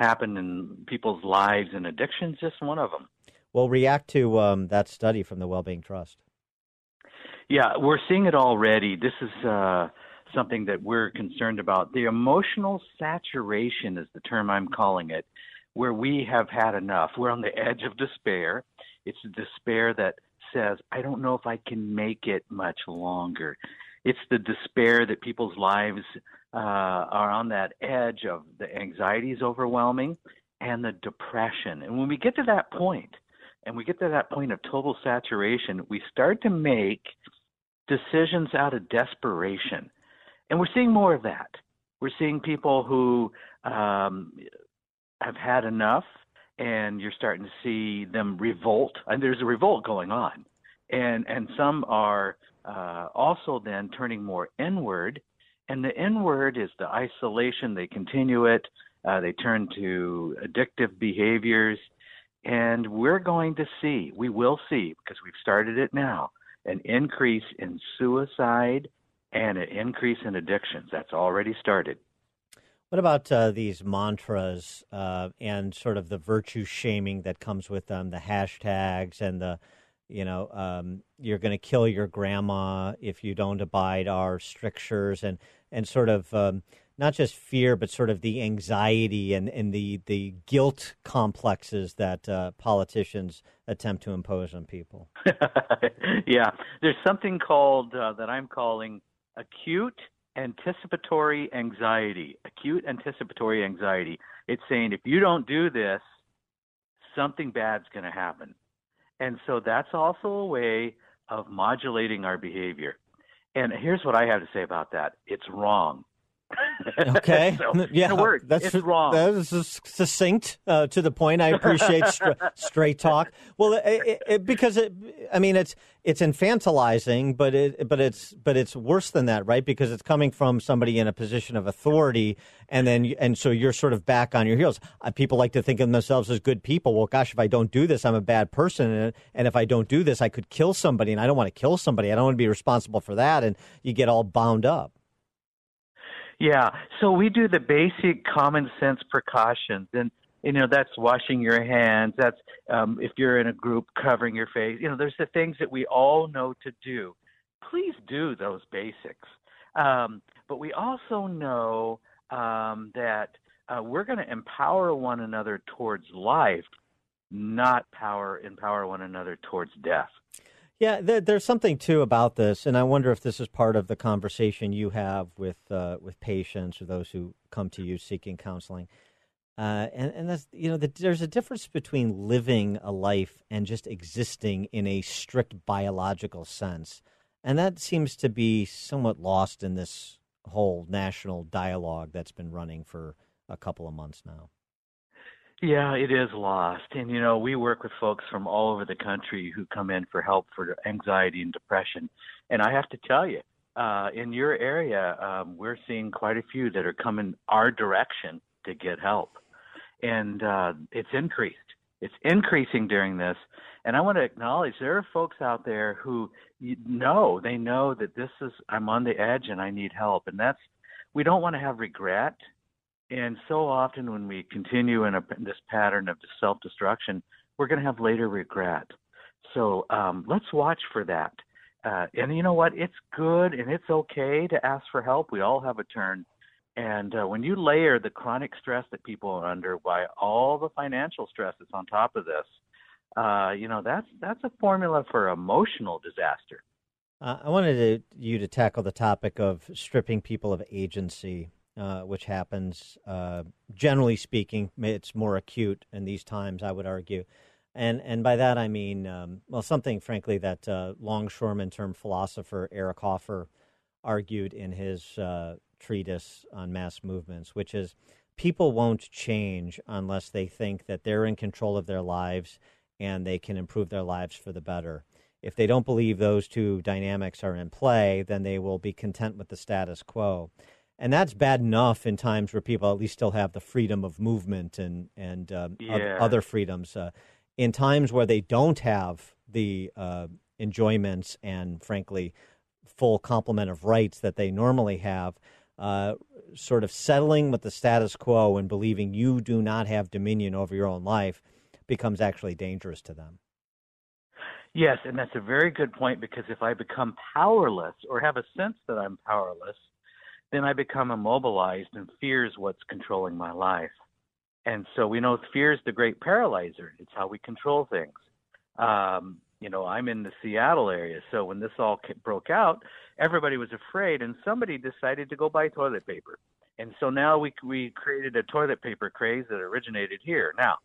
happen in people's lives, and addiction's just one of them. Well, react to um, that study from the Wellbeing Trust. Yeah, we're seeing it already. This is uh, something that we're concerned about. The emotional saturation is the term I'm calling it, where we have had enough. We're on the edge of despair. It's despair that says, I don't know if I can make it much longer. It's the despair that people's lives uh, are on that edge of the anxiety is overwhelming and the depression. And when we get to that point, and we get to that point of total saturation, we start to make decisions out of desperation. And we're seeing more of that. We're seeing people who um, have had enough, and you're starting to see them revolt. And there's a revolt going on, and and some are uh, also then turning more inward. And the inward is the isolation. They continue it. Uh, they turn to addictive behaviors. And we're going to see, we will see, because we've started it now, an increase in suicide and an increase in addictions. That's already started. What about uh, these mantras uh, and sort of the virtue shaming that comes with them, the hashtags and the you know, um, you're going to kill your grandma if you don't abide our strictures, and and sort of um, not just fear, but sort of the anxiety and, and the the guilt complexes that uh, politicians attempt to impose on people. yeah, there's something called uh, that I'm calling acute anticipatory anxiety. Acute anticipatory anxiety. It's saying if you don't do this, something bad's going to happen. And so that's also a way of modulating our behavior. And here's what I have to say about that it's wrong. Okay. so, yeah, that's it's wrong. That is succinct uh, to the point. I appreciate stra- straight talk. Well, it, it, because it, I mean, it's it's infantilizing, but it but it's but it's worse than that, right? Because it's coming from somebody in a position of authority, and then and so you're sort of back on your heels. Uh, people like to think of themselves as good people. Well, gosh, if I don't do this, I'm a bad person, and, and if I don't do this, I could kill somebody, and I don't want to kill somebody. I don't want to be responsible for that, and you get all bound up. Yeah. So we do the basic common sense precautions, and you know that's washing your hands. That's um, if you're in a group, covering your face. You know, there's the things that we all know to do. Please do those basics. Um, but we also know um, that uh, we're going to empower one another towards life, not power empower one another towards death. Yeah, there, there's something too about this, and I wonder if this is part of the conversation you have with uh, with patients or those who come to you seeking counseling. Uh, and and that's you know the, there's a difference between living a life and just existing in a strict biological sense, and that seems to be somewhat lost in this whole national dialogue that's been running for a couple of months now. Yeah, it is lost. And, you know, we work with folks from all over the country who come in for help for anxiety and depression. And I have to tell you, uh, in your area, um, we're seeing quite a few that are coming our direction to get help. And uh, it's increased. It's increasing during this. And I want to acknowledge there are folks out there who know, they know that this is, I'm on the edge and I need help. And that's, we don't want to have regret and so often, when we continue in, a, this pattern of self destruction, we're going to have later regret. So um, let's watch for that. Uh, and you know what? It's good and it's okay to ask for help. We all have a turn. And uh, when you layer the chronic stress that people are under by all the financial stress that's on top of this, uh, you know that's that's a formula for emotional disaster. Uh, I wanted to, you to tackle the topic of stripping people of agency uh, which happens uh, generally speaking. It's more acute in these times, I would argue. And and by that I mean um, well something frankly that uh, longshoreman term philosopher Eric Hoffer argued in his uh, treatise on mass movements, which is people won't change unless they think that they're in control of their lives and they can improve their lives for the better. If they don't believe those two dynamics are in play, then they will be content with the status quo and that's bad enough in times where people at least still have the freedom of movement and and um, yeah. other freedoms. Uh, in times where they don't have the uh, enjoyments and, frankly, full complement of rights that they normally have, uh, sort of settling with the status quo and believing you do not have dominion over your own life becomes actually dangerous to them. Yes, and that's a very good point because if I become powerless or have a sense that I'm powerless, then I become immobilized and fear's what's controlling my life. And so we know fear is the great paralyzer. It's how we control things. Um, you know, I'm in the Seattle area, so when this all broke out, everybody was afraid, and somebody decided to go buy toilet paper. And so now we we created a toilet paper craze that originated here. Now,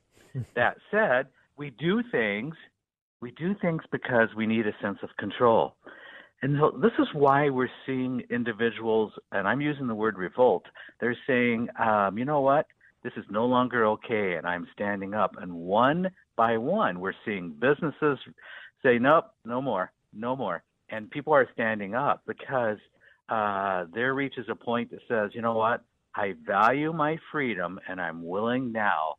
that said, we do things we do things because we need a sense of control. And so this is why we're seeing individuals, and I'm using the word revolt. They're saying, um, you know what? This is no longer okay, and I'm standing up. And one by one, we're seeing businesses say, nope, no more, no more. And people are standing up because uh, there reaches a point that says, you know what? I value my freedom, and I'm willing now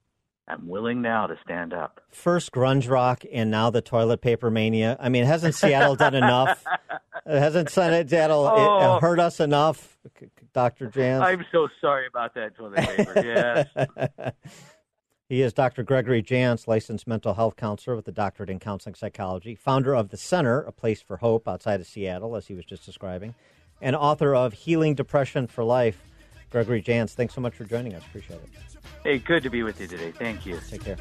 I'm willing now to stand up. First grunge rock and now the toilet paper mania. I mean, hasn't Seattle done enough? hasn't Seattle oh. hurt us enough, Dr. Jantz? I'm so sorry about that toilet paper. Yes. he is Dr. Gregory Jantz, licensed mental health counselor with a doctorate in counseling psychology, founder of The Center, a place for hope outside of Seattle, as he was just describing, and author of Healing Depression for Life. Gregory Jantz, thanks so much for joining us. Appreciate it. Hey, good to be with you today. Thank you. Take care.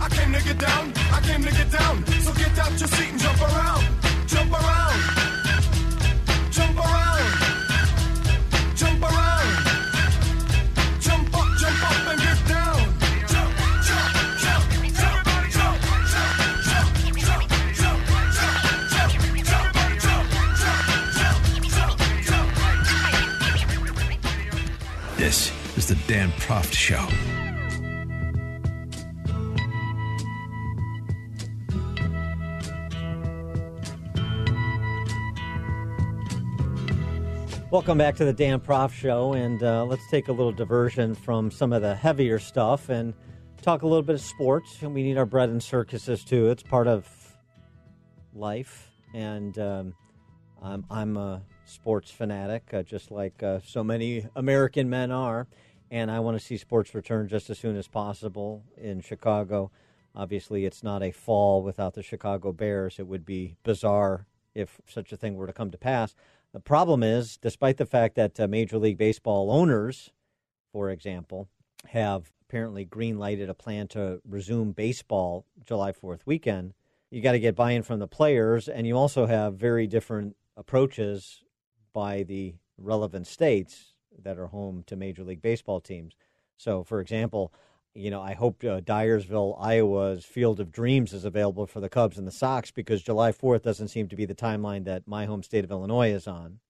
I came to get down. I came to get down. So get out your seat and jump around. Jump around. Jump around. Jump around. Is the Dan Proft Show. Welcome back to the Dan Proft Show, and uh, let's take a little diversion from some of the heavier stuff and talk a little bit of sports. And we need our bread and circuses too. It's part of life, and um, I'm, I'm, a sports fanatic, uh, just like uh, so many American men are. And I want to see sports return just as soon as possible in Chicago. Obviously, it's not a fall without the Chicago Bears. It would be bizarre if such a thing were to come to pass. The problem is, despite the fact that uh, Major League Baseball owners, for example, have apparently green lighted a plan to resume baseball July 4th weekend, you got to get buy-in from the players, and you also have very different approaches by the relevant states that are home to Major League Baseball teams. So, for example, you know, I hope uh, Dyersville, Iowa's Field of Dreams is available for the Cubs and the Sox because July 4th doesn't seem to be the timeline that my home state of Illinois is on.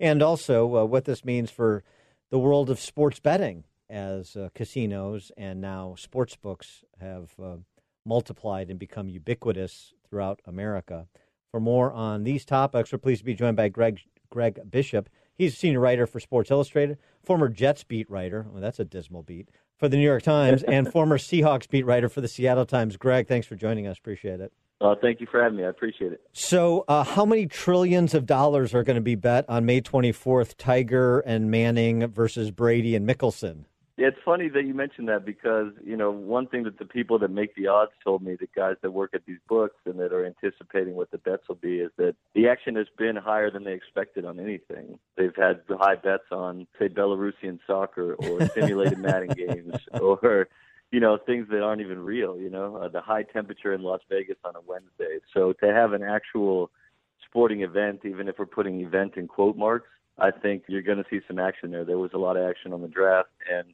And also uh, what this means for the world of sports betting as uh, casinos and now sports books have uh, multiplied and become ubiquitous throughout America. For more on these topics, we're pleased to be joined by Greg Greg Bishop. He's a senior writer for Sports Illustrated, former Jets beat writer. Well, that's a dismal beat for the New York Times, and former Seahawks beat writer for the Seattle Times. Greg, thanks for joining us. Appreciate it. Uh, thank you for having me. I appreciate it. So, uh, how many trillions of dollars are going to be bet on May 24th, Tiger and Manning versus Brady and Mickelson? It's funny that you mentioned that because, you know, one thing that the people that make the odds told me, the guys that work at these books and that are anticipating what the bets will be, is that the action has been higher than they expected on anything. They've had high bets on, say, Belarusian soccer or simulated Madden games or, you know, things that aren't even real, you know, uh, the high temperature in Las Vegas on a Wednesday. So to have an actual sporting event, even if we're putting event in quote marks, I think you're going to see some action there. There was a lot of action on the draft, and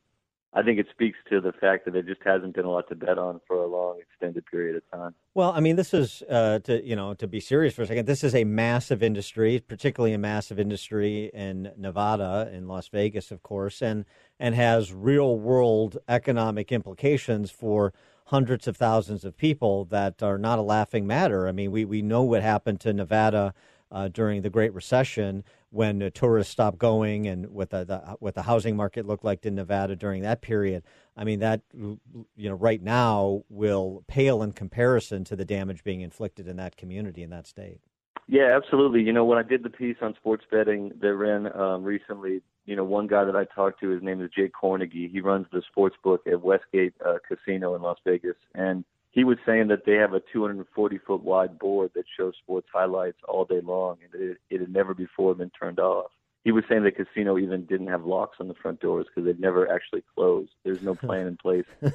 I think it speaks to the fact that there just hasn't been a lot to bet on for a long, extended period of time. Well, I mean, this is uh, to you know to be serious for a second. This is a massive industry, particularly a massive industry in Nevada, in Las Vegas, of course, and and has real world economic implications for hundreds of thousands of people that are not a laughing matter. I mean, we we know what happened to Nevada uh, during the Great Recession when uh, tourists stopped going and what the, the, what the housing market looked like in Nevada during that period. I mean that you know right now will pale in comparison to the damage being inflicted in that community in that state. Yeah, absolutely. You know, when I did the piece on sports betting that ran um, recently, you know, one guy that I talked to, his name is Jay Kornegay. He runs the sports book at Westgate uh, Casino in Las Vegas, and he was saying that they have a 240 foot wide board that shows sports highlights all day long, and it, it had never before been turned off. He was saying the casino even didn't have locks on the front doors because they'd never actually closed. There's no plan in place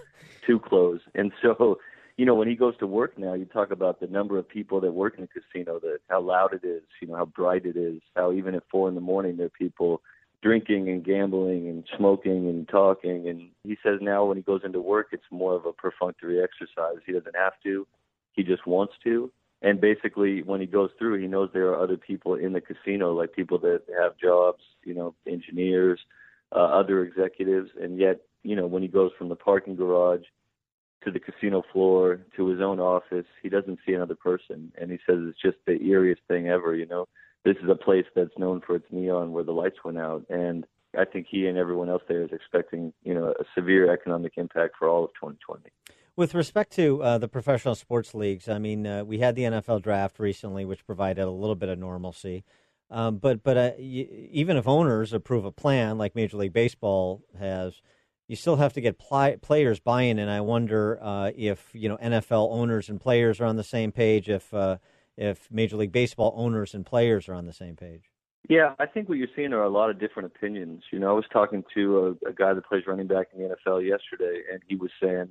to close, and so you know when he goes to work now, you talk about the number of people that work in the casino, that how loud it is, you know how bright it is, how even at four in the morning there are people drinking and gambling and smoking and talking. And he says now when he goes into work, it's more of a perfunctory exercise. He doesn't have to, he just wants to. And basically, when he goes through, he knows there are other people in the casino, like people that have jobs, you know, engineers, uh, other executives. And yet, you know, when he goes from the parking garage to the casino floor to his own office, he doesn't see another person. And he says it's just the eeriest thing ever, you know this is a place that's known for its neon where the lights went out and I think he and everyone else there is expecting, you know, a severe economic impact for all of 2020. With respect to uh, the professional sports leagues, I mean, uh, we had the NFL draft recently, which provided a little bit of normalcy. Um, but but uh, y- even if owners approve a plan like Major League Baseball has, you still have to get pl- players buy-in. And I wonder uh, if you know NFL owners and players are on the same page. If uh, if Major League Baseball owners and players are on the same page. Yeah, I think what you're seeing are a lot of different opinions. You know, I was talking to a, a guy that plays running back in the NFL yesterday, and he was saying,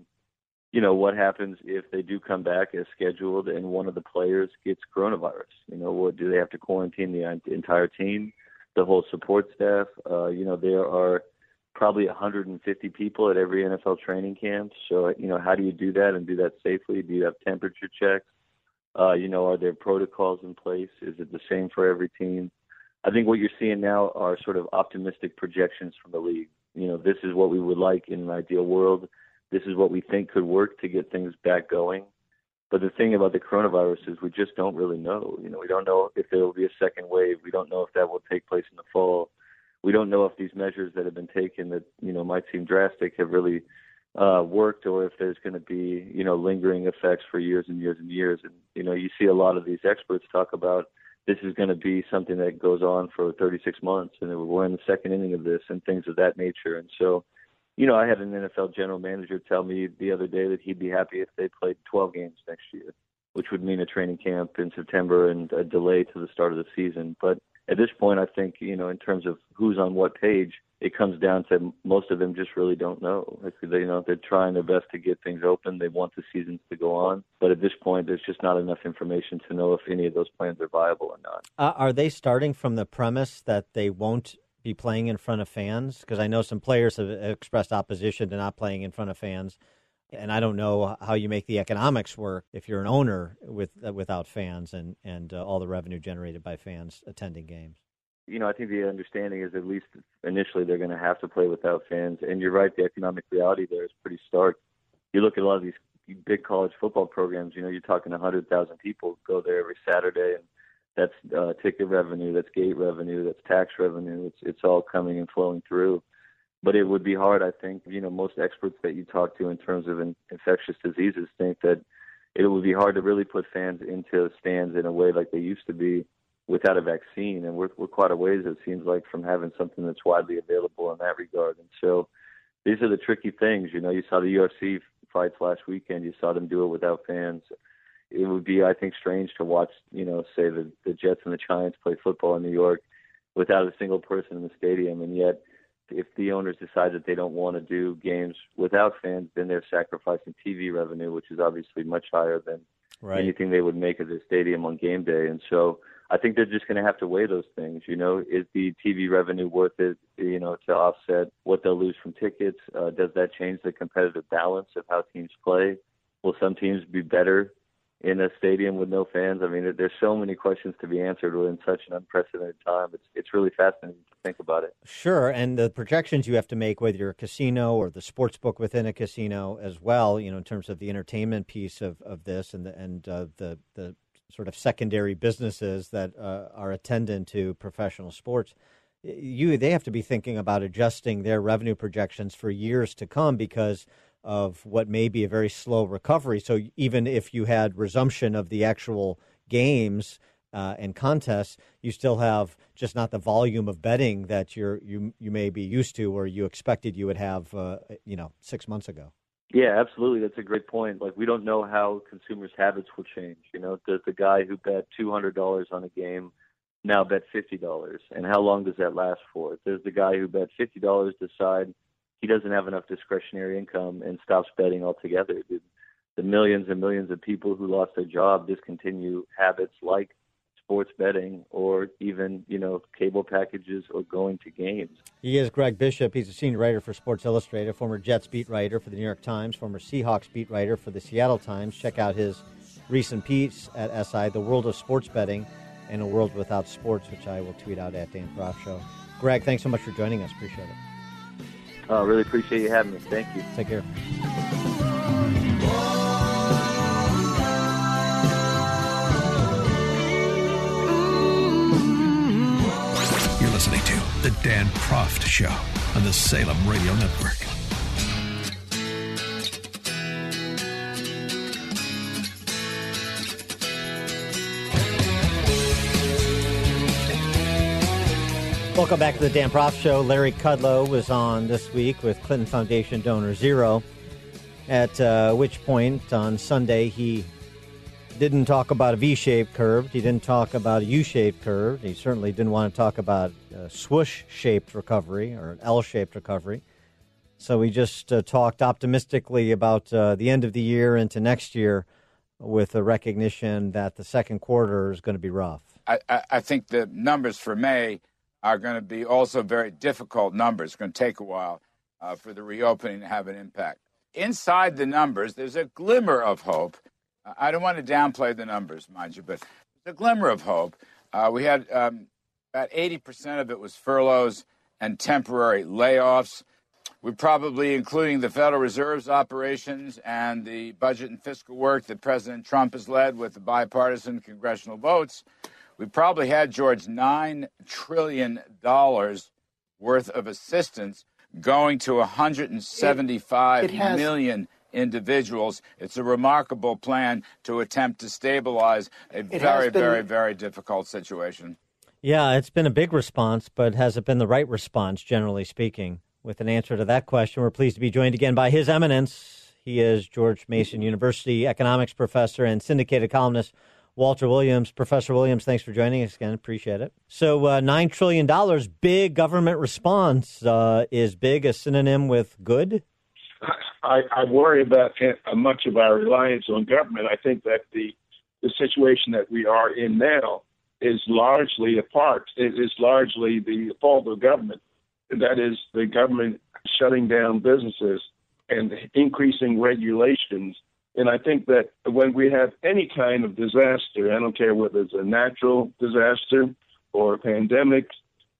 you know, what happens if they do come back as scheduled and one of the players gets coronavirus? You know, what do they have to quarantine the entire team, the whole support staff? Uh, you know, there are probably 150 people at every NFL training camp. So, you know, how do you do that and do that safely? Do you have temperature checks? Uh, you know, are there protocols in place? Is it the same for every team? I think what you're seeing now are sort of optimistic projections from the league. You know, this is what we would like in an ideal world. This is what we think could work to get things back going. But the thing about the coronavirus is we just don't really know. You know, we don't know if there will be a second wave. We don't know if that will take place in the fall. We don't know if these measures that have been taken that, you know, might seem drastic have really uh, worked or if there's going to be, you know, lingering effects for years and years and years. And, you know, you see a lot of these experts talk about this is going to be something that goes on for 36 months and we're in the second inning of this and things of that nature. And so, you know, I had an NFL general manager tell me the other day that he'd be happy if they played 12 games next year, which would mean a training camp in September and a delay to the start of the season. But at this point, I think you know, in terms of who's on what page, it comes down to most of them just really don't know. Like they, you know, they're trying their best to get things open. They want the seasons to go on, but at this point, there's just not enough information to know if any of those plans are viable or not. Uh, are they starting from the premise that they won't be playing in front of fans? Because I know some players have expressed opposition to not playing in front of fans. And I don't know how you make the economics work if you're an owner with uh, without fans and and uh, all the revenue generated by fans attending games. You know, I think the understanding is at least initially they're going to have to play without fans. And you're right, the economic reality there is pretty stark. You look at a lot of these big college football programs. You know, you're talking 100,000 people go there every Saturday, and that's uh, ticket revenue, that's gate revenue, that's tax revenue. It's it's all coming and flowing through but it would be hard. I think you know most experts that you talk to in terms of in, infectious diseases think that it would be hard to really put fans into stands in a way like they used to be without a vaccine, and we're we're quite a ways it seems like from having something that's widely available in that regard. And so these are the tricky things. You know, you saw the UFC fights last weekend. You saw them do it without fans. It would be, I think, strange to watch. You know, say the the Jets and the Giants play football in New York without a single person in the stadium, and yet if the owners decide that they don't want to do games without fans, then they're sacrificing TV revenue, which is obviously much higher than right. anything they would make at the stadium on game day. And so I think they're just going to have to weigh those things. You know, is the TV revenue worth it? You know, to offset what they'll lose from tickets? Uh, does that change the competitive balance of how teams play? Will some teams be better in a stadium with no fans. I mean, there's so many questions to be answered in such an unprecedented time. It's it's really fascinating to think about it. Sure, and the projections you have to make, whether you're a casino or the sports book within a casino as well, you know, in terms of the entertainment piece of, of this and the and uh, the the sort of secondary businesses that uh, are attendant to professional sports. You they have to be thinking about adjusting their revenue projections for years to come because of what may be a very slow recovery. So even if you had resumption of the actual games uh, and contests, you still have just not the volume of betting that you're you you may be used to or you expected you would have uh, you know six months ago. Yeah, absolutely. That's a great point. Like we don't know how consumers' habits will change. You know, does the guy who bet two hundred dollars on a game now bet fifty dollars, and how long does that last for? Does the guy who bet fifty dollars decide he doesn't have enough discretionary income and stops betting altogether. The, the millions and millions of people who lost their job discontinue habits like sports betting or even, you know, cable packages or going to games. He is Greg Bishop. He's a senior writer for Sports Illustrated, former Jets beat writer for the New York Times, former Seahawks beat writer for the Seattle Times. Check out his recent piece at SI, The World of Sports Betting and a World Without Sports, which I will tweet out at Dan Proft Show. Greg, thanks so much for joining us. Appreciate it. Uh, really appreciate you having me. Thank you. Take care. Dan Proft Show on the Salem Radio Network. Welcome back to the Dan Proft Show. Larry Kudlow was on this week with Clinton Foundation donor zero, at uh, which point on Sunday he didn't talk about a V-shaped curve. He didn't talk about a U-shaped curve. He certainly didn't want to talk about a swoosh-shaped recovery or an L-shaped recovery. So we just uh, talked optimistically about uh, the end of the year into next year with a recognition that the second quarter is going to be rough. I, I, think the numbers for May – are going to be also very difficult numbers. It's going to take a while uh, for the reopening to have an impact. Inside the numbers, there's a glimmer of hope. I don't want to downplay the numbers, mind you, but a glimmer of hope. Uh, we had um, about 80% of it was furloughs and temporary layoffs. We're probably including the Federal Reserve's operations and the budget and fiscal work that President Trump has led with the bipartisan congressional votes we probably had George nine trillion dollars worth of assistance going to 175 it, it has, million individuals. It's a remarkable plan to attempt to stabilize a very, been, very, very difficult situation. Yeah, it's been a big response, but has it been the right response, generally speaking? With an answer to that question, we're pleased to be joined again by His Eminence. He is George Mason University economics professor and syndicated columnist Walter Williams. Professor Williams, thanks for joining us again. Appreciate it. So, uh, $9 trillion, big government response. Uh, is big a synonym with good? I, I worry about uh, much of our reliance on government. I think that the the situation that we are in now is largely a part. It is largely the fault of government. That is the government shutting down businesses and increasing regulations. And I think that when we have any kind of disaster, I don't care whether it's a natural disaster or a pandemic,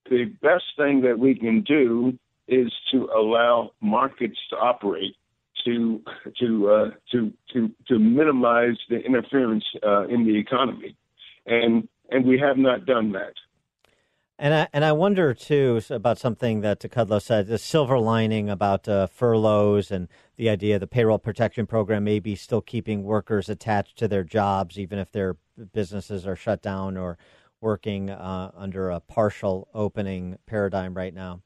the best thing that we can do is to allow markets to operate to to uh, to to to minimize the interference uh, in the economy, and and we have not done that. And I and I wonder too about something that Kudlow said: the silver lining about uh, furloughs and the idea the payroll protection program may be still keeping workers attached to their jobs, even if their businesses are shut down or working uh, under a partial opening paradigm right now.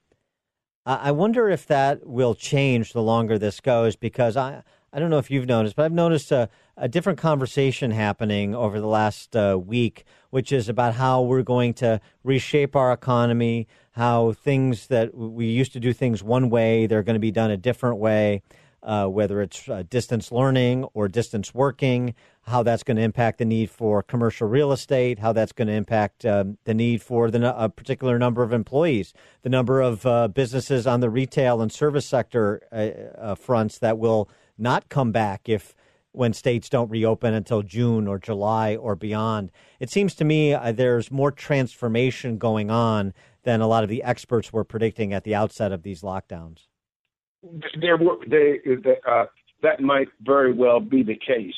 I wonder if that will change the longer this goes because I, I don't know if you've noticed, but I've noticed a, a different conversation happening over the last uh, week, which is about how we're going to reshape our economy, how things that we used to do things one way, they're going to be done a different way uh, whether it's uh, distance learning or distance working, how that's going to impact the need for commercial real estate, how that's going to impact um, the need for the, a particular number of employees, the number of uh, businesses on the retail and service sector uh, uh, fronts that will not come back if when states don't reopen until June or July or beyond. It seems to me uh, there's more transformation going on than a lot of the experts were predicting at the outset of these lockdowns there they, uh, that might very well be the case.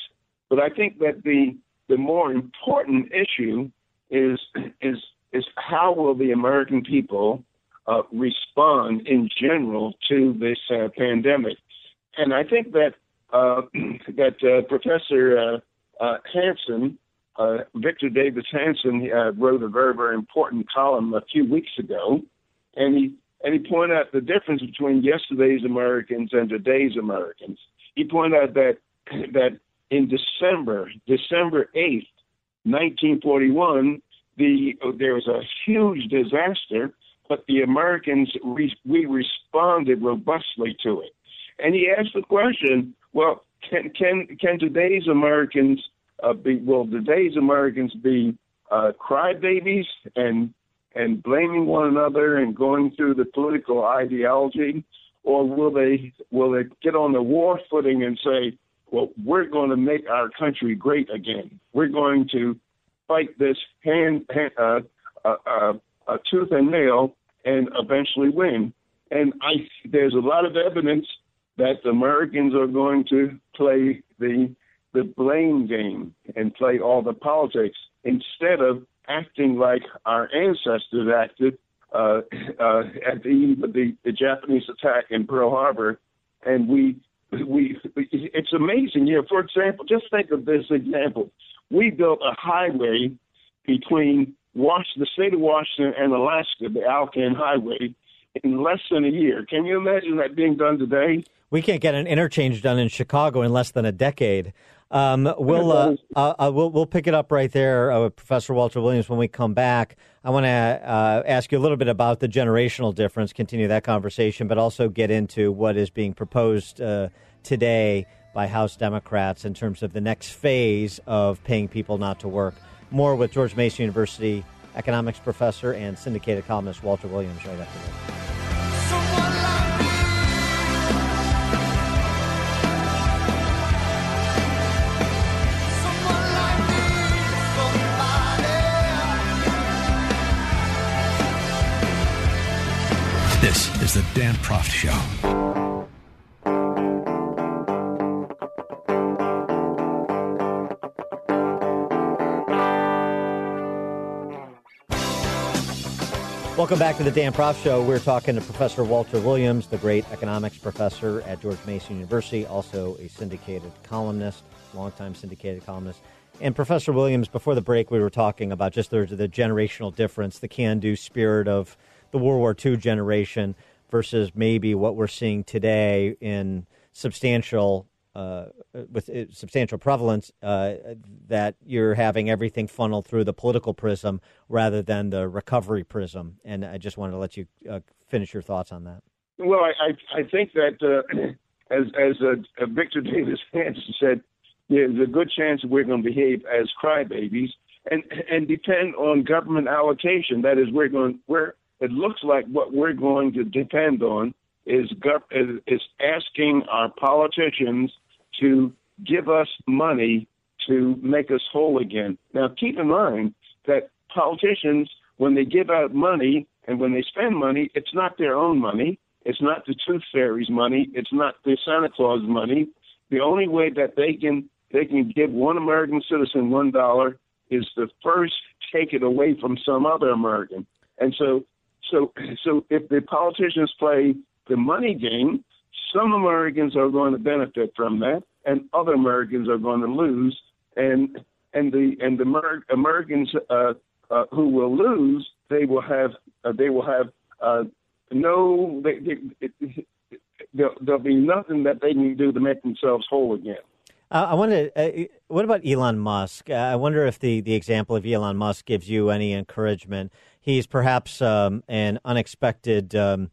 But I think that the the more important issue is is is how will the American people uh, respond in general to this uh, pandemic? And I think that uh, that uh, Professor uh, uh, Hanson, Victor Davis Hanson, wrote a very very important column a few weeks ago, and he and he pointed out the difference between yesterday's Americans and today's Americans. He pointed out that that in December, December eighth, nineteen forty-one, the there was a huge disaster, but the Americans re, we responded robustly to it. And he asked the question, well, can can can today's Americans uh, be will today's Americans be uh, crybabies and and blaming one another and going through the political ideology, or will they will they get on the war footing and say, well, we're going to make our country great again. We're going to fight this hand, hand uh, uh, uh, uh, tooth and nail and eventually win. And I there's a lot of evidence that the Americans are going to play the the blame game and play all the politics instead of acting like our ancestors acted uh, uh, at the the, the Japanese attack in Pearl Harbor, and we we it's amazing. You know, for example, just think of this example: we built a highway between Wash, the state of Washington and Alaska, the Alcan Highway, in less than a year. Can you imagine that being done today? We can't get an interchange done in Chicago in less than a decade. Um, we'll, uh, uh, uh, we'll we'll pick it up right there uh, with Professor Walter Williams when we come back. I want to uh, ask you a little bit about the generational difference, continue that conversation, but also get into what is being proposed uh, today by House Democrats in terms of the next phase of paying people not to work. More with George Mason University economics professor and syndicated columnist Walter Williams right after this. This is the Dan Proft Show. Welcome back to the Dan Proft Show. We're talking to Professor Walter Williams, the great economics professor at George Mason University, also a syndicated columnist, longtime syndicated columnist. And Professor Williams, before the break, we were talking about just the, the generational difference, the can do spirit of the World War II generation versus maybe what we're seeing today in substantial uh, with uh, substantial prevalence, uh, that you're having everything funneled through the political prism rather than the recovery prism. And I just wanted to let you uh, finish your thoughts on that. Well, I I, I think that uh, as as uh, Victor Davis Hanson said, there's a good chance we're going to behave as crybabies and and depend on government allocation. That is, we're going where it looks like what we're going to depend on is is asking our politicians to give us money to make us whole again. Now, keep in mind that politicians, when they give out money and when they spend money, it's not their own money. It's not the tooth fairy's money. It's not the Santa Claus money. The only way that they can they can give one American citizen one dollar is to first take it away from some other American. And so so so if the politicians play the money game, some Americans are going to benefit from that, and other Americans are going to lose. And and the and the Amer- Americans uh, uh, who will lose, they will have uh, they will have uh, no. They, they, it, there'll, there'll be nothing that they can do to make themselves whole again. Uh, I wonder, uh, what about Elon Musk? Uh, I wonder if the, the example of Elon Musk gives you any encouragement. He's perhaps um, an unexpected um,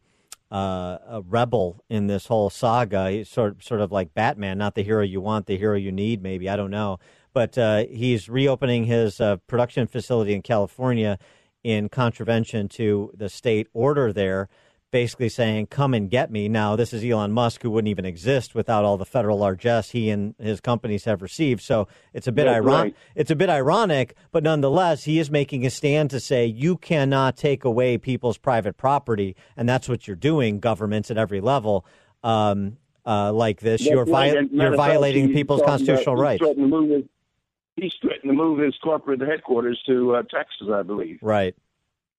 uh, rebel in this whole saga. He's sort sort of like Batman, not the hero you want, the hero you need. Maybe I don't know, but uh, he's reopening his uh, production facility in California in contravention to the state order there basically saying, "Come and get me." Now, this is Elon Musk, who wouldn't even exist without all the federal largesse he and his companies have received. So it's a bit ironic. right. It's a bit ironic, but nonetheless, he is making a stand to say you cannot take away people's private property, and that's what you're doing, governments at every level. Um, uh, like this, That's you're, right. vi- you're violating people's constitutional rights. move his- He's threatened to move his corporate headquarters to uh, Texas, I believe. Right,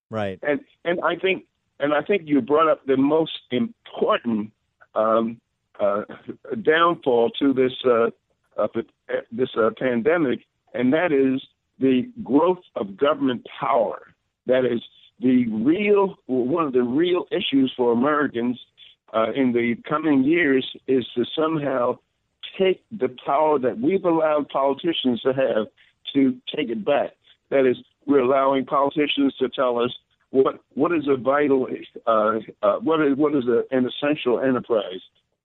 right. And and I think and I think you brought up the most important um, uh, downfall to this uh, uh, this uh, pandemic, and that is the growth of government power. That is the real one of the real issues for Americans uh, in the coming years is to somehow take the power that we've allowed politicians to have to take it back. That is, we're allowing politicians to tell us what what is a vital, uh, uh, what is what is a, an essential enterprise.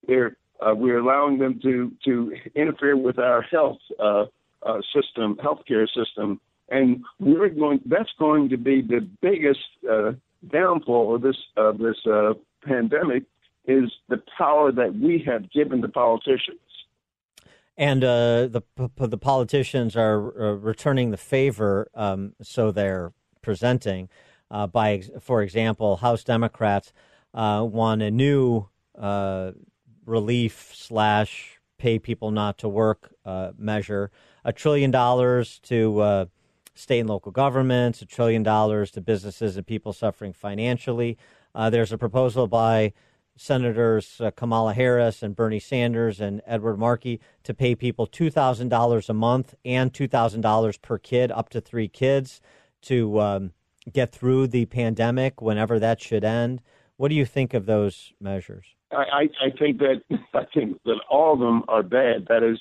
They're uh, we're allowing them to to interfere with our health uh, uh, system, healthcare system, and we're going. That's going to be the biggest uh, downfall of this of this pandemic is the power that we have given the politicians. And the the politicians are returning the favor, um, so they're presenting. Uh, by, for example, House Democrats uh, a new uh, relief slash pay people not to work uh, measure, a trillion dollars to uh, state and local governments, a trillion dollars to businesses and people suffering financially. Uh, there's a proposal by Senators Kamala Harris and Bernie Sanders and Edward Markey to pay people $2,000 a month and $2,000 per kid, up to three kids, to um, get through the pandemic whenever that should end. What do you think of those measures? I, I, think that I think that all of them are bad. That is,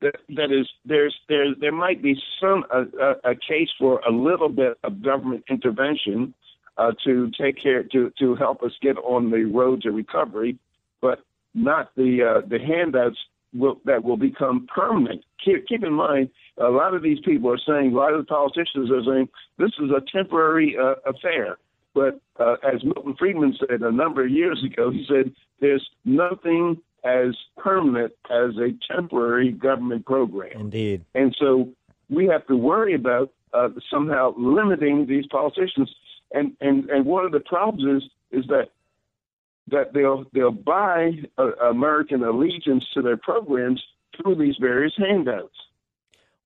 that, that is, there's there there might be some a, a, a case for a little bit of government intervention uh, to take care to to help us get on the road to recovery, but not the uh, the handouts will, that will become permanent. Keep, keep in mind, a lot of these people are saying, a lot of the politicians are saying, this is a temporary uh, affair. But uh, as Milton Friedman said a number of years ago, he said, there's nothing as permanent as a temporary government program. Indeed. And so we have to worry about uh, somehow limiting these politicians. And, and, and one of the problems is, is that that they'll they'll buy uh, American allegiance to their programs through these various handouts.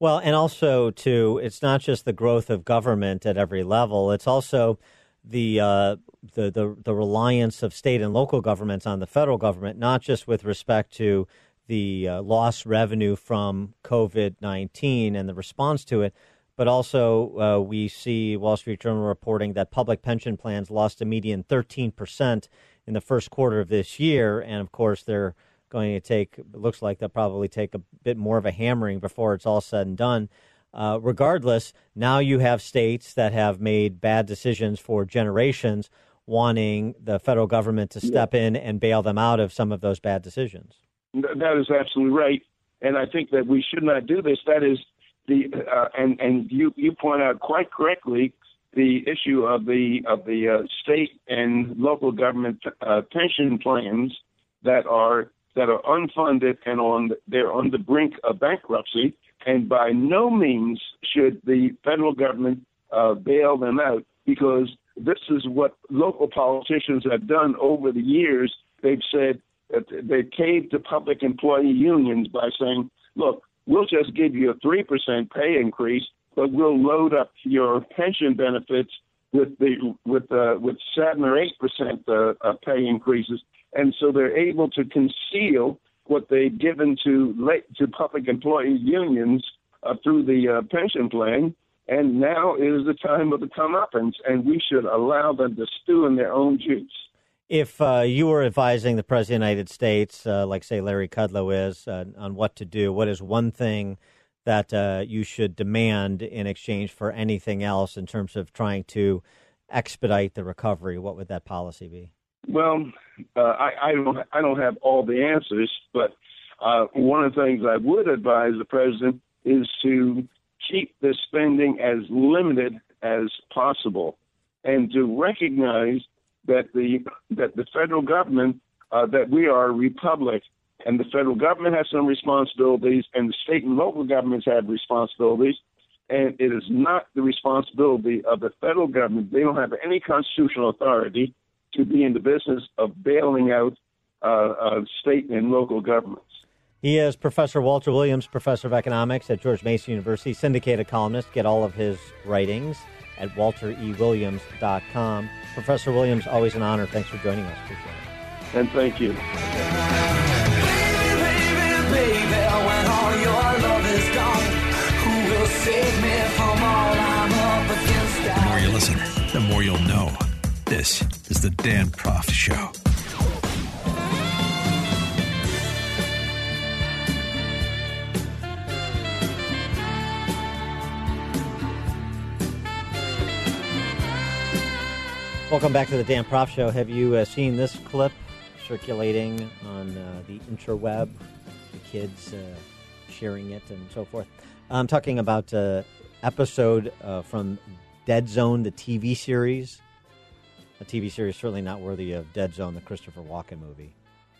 Well, and also too, it's not just the growth of government at every level; it's also the uh, the, the the reliance of state and local governments on the federal government, not just with respect to the uh, lost revenue from COVID nineteen and the response to it, but also uh, we see Wall Street Journal reporting that public pension plans lost a median thirteen percent in the first quarter of this year, and of course they're going to take. It looks like they'll probably take a bit more of a hammering before it's all said and done. Uh, regardless, now you have states that have made bad decisions for generations, wanting the federal government to step in and bail them out of some of those bad decisions. That is absolutely right, and I think that we should not do this. That is the uh, and and you you point out quite correctly the issue of the of the uh, state and local government uh, pension plans that are that are unfunded and on they're on the brink of bankruptcy, and by no means should the federal government uh, bail them out because this is what local politicians have done over the years. They've said that they caved to public employee unions by saying, "Look, we'll just give you a three percent pay increase, but we'll load up your pension benefits with the with uh, with seven or eight percent uh, uh, pay increases," and so they're able to conceal what they've given to to public employee unions uh, through the uh, pension plan. And now is the time of the comeuppance, and we should allow them to stew in their own juice. If uh, you were advising the President of the United States, uh, like say Larry Kudlow is, uh, on what to do, what is one thing that uh, you should demand in exchange for anything else in terms of trying to expedite the recovery? What would that policy be? Well, uh, I, I don't I don't have all the answers, but uh, one of the things I would advise the president is to keep the spending as limited as possible, and to recognize that the that the federal government uh, that we are a republic, and the federal government has some responsibilities, and the state and local governments have responsibilities, and it is not the responsibility of the federal government. They don't have any constitutional authority to be in the business of bailing out uh, uh, state and local governments. He is Professor Walter Williams, Professor of Economics at George Mason University, syndicated columnist. Get all of his writings at walterewilliams.com. Professor Williams, always an honor. Thanks for joining us. Appreciate it. And thank you. The more you listen, the more you'll know. This is the Dan Proft Show. Welcome back to the Dan Proft Show. Have you uh, seen this clip circulating on uh, the interweb? The kids uh, sharing it and so forth. I'm talking about uh, episode uh, from Dead Zone, the TV series. A TV series certainly not worthy of Dead Zone, the Christopher Walken movie.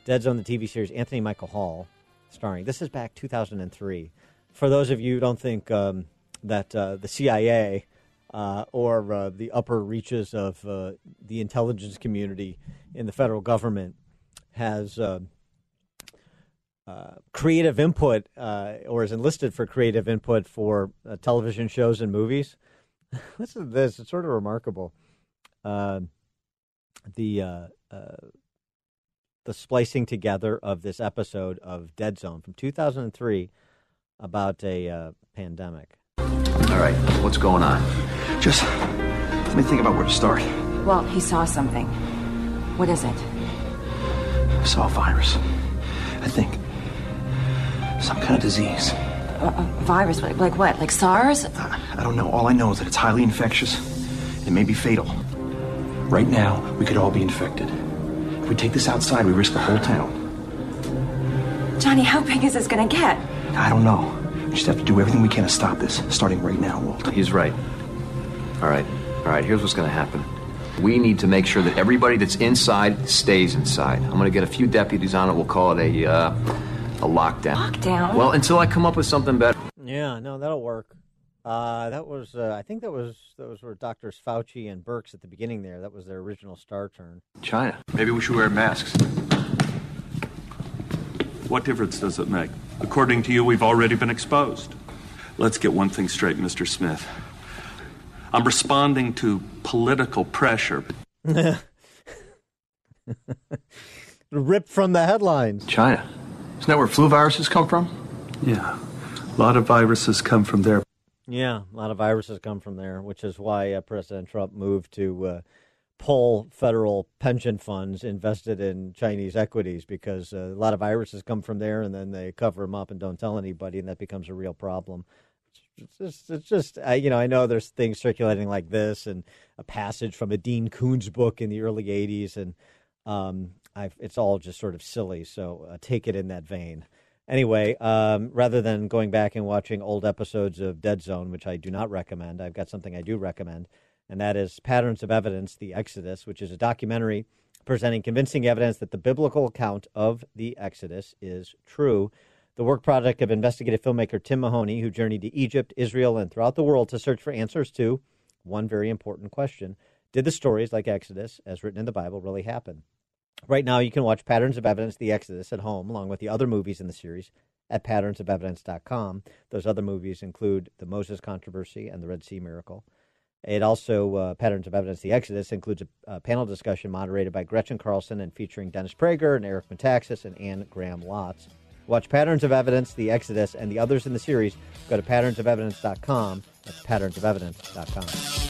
Dead Zone, the TV series. Anthony Michael Hall starring. This is back 2003. For those of you who don't think um, that uh, the CIA uh, or uh, the upper reaches of uh, the intelligence community in the federal government has uh, uh, creative input or is enlisted for creative input for television shows and movies. Listen to this; it's sort of remarkable. Uh, the uh, uh, the splicing together of this episode of Dead Zone from 2003 about a uh, pandemic. All right, what's going on? Just let me think about where to start. Well, he saw something. What is it? I saw a virus. I think some kind of disease. A, a virus? Like, like what? Like SARS? I don't know. All I know is that it's highly infectious. It may be fatal. Right now, we could all be infected. If we take this outside, we risk the whole town. Johnny, how big is this gonna get? I don't know. We just have to do everything we can to stop this, starting right now, Walt. He's right. All right. All right, here's what's going to happen. We need to make sure that everybody that's inside stays inside. I'm going to get a few deputies on it. We'll call it a uh, a lockdown. Lockdown? Well, until I come up with something better. Yeah, no, that'll work. Uh, that was, uh, I think that was those were doctors Fauci and Birx at the beginning there. That was their original star turn. China. Maybe we should wear masks. What difference does it make? According to you, we've already been exposed. Let's get one thing straight, Mr. Smith. I'm responding to political pressure. Ripped from the headlines. China. Isn't that where flu viruses come from? Yeah. A lot of viruses come from there. Yeah, a lot of viruses come from there, which is why uh, President Trump moved to uh, pull federal pension funds invested in Chinese equities because uh, a lot of viruses come from there, and then they cover them up and don't tell anybody, and that becomes a real problem. It's just, it's just I, you know, I know there's things circulating like this, and a passage from a Dean Koontz book in the early '80s, and um, it's all just sort of silly. So uh, take it in that vein. Anyway, um, rather than going back and watching old episodes of Dead Zone, which I do not recommend, I've got something I do recommend, and that is Patterns of Evidence The Exodus, which is a documentary presenting convincing evidence that the biblical account of the Exodus is true. The work product of investigative filmmaker Tim Mahoney, who journeyed to Egypt, Israel, and throughout the world to search for answers to one very important question Did the stories like Exodus, as written in the Bible, really happen? Right now, you can watch Patterns of Evidence, The Exodus at home, along with the other movies in the series at patternsofevidence.com. Those other movies include The Moses Controversy and The Red Sea Miracle. It also, uh, Patterns of Evidence, The Exodus, includes a, a, panel discussion moderated by Gretchen Carlson and featuring Dennis Prager and Eric Metaxas and Anne Graham Lotz. Watch Patterns of Evidence, The Exodus, and the others in the series. Go to patternsofevidence.com. That's patternsofevidence.com.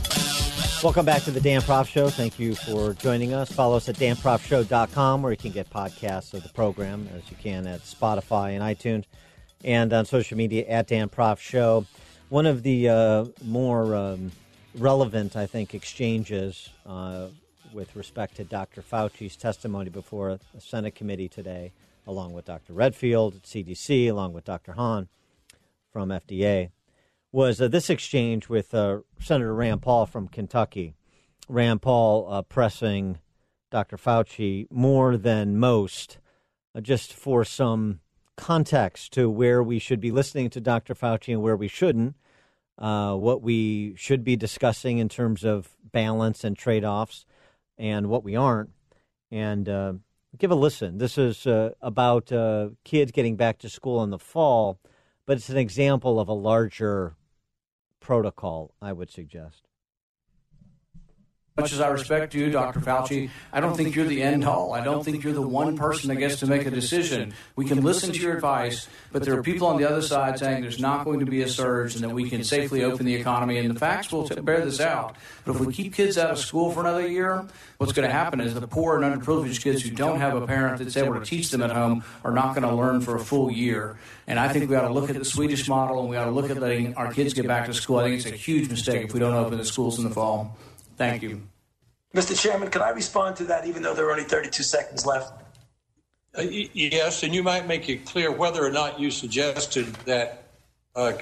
Welcome back to the Dan Proft Show. Thank you for joining us. Follow us at danproftshow.com where you can get podcasts of the program as you can at Spotify and iTunes and on social media at Dan Proft Show. One of the uh, more um, relevant, I think, exchanges uh, with respect to Dr. Fauci's testimony before the Senate committee today, along with Dr. Redfield at CDC, along with Dr. Hahn from FDA was uh, this exchange with uh, Senator Rand Paul from Kentucky. Rand Paul uh, pressing Dr. Fauci more than most, uh, just for some context to where we should be listening to Dr. Fauci and where we shouldn't, uh, what we should be discussing in terms of balance and trade offs, and what we aren't. And uh, give a listen. This is about kids getting back to school in the fall, but it's an example of a larger protocol, I would suggest. Much as I respect you, Dr. Fauci, I don't think you're the end all. I don't think you're the one person that gets to make a decision. We can listen to your advice, but there are people on the other side saying there's not going to be a surge and that we can safely open the economy, and the facts will bear this out. But if we keep kids out of school for another year, what's going to happen is the poor and underprivileged kids who don't have a parent that's able to teach them at home are not going to learn for a full year. And I think we ought to look at the Swedish model and we ought to look at letting our kids get back to school. I think it's a huge mistake if we don't open the schools in the fall. Thank you. Mr. Chairman, can I respond to that even though there are only 32 seconds left? Uh, y- yes, and you might make it clear whether or not you suggested that uh,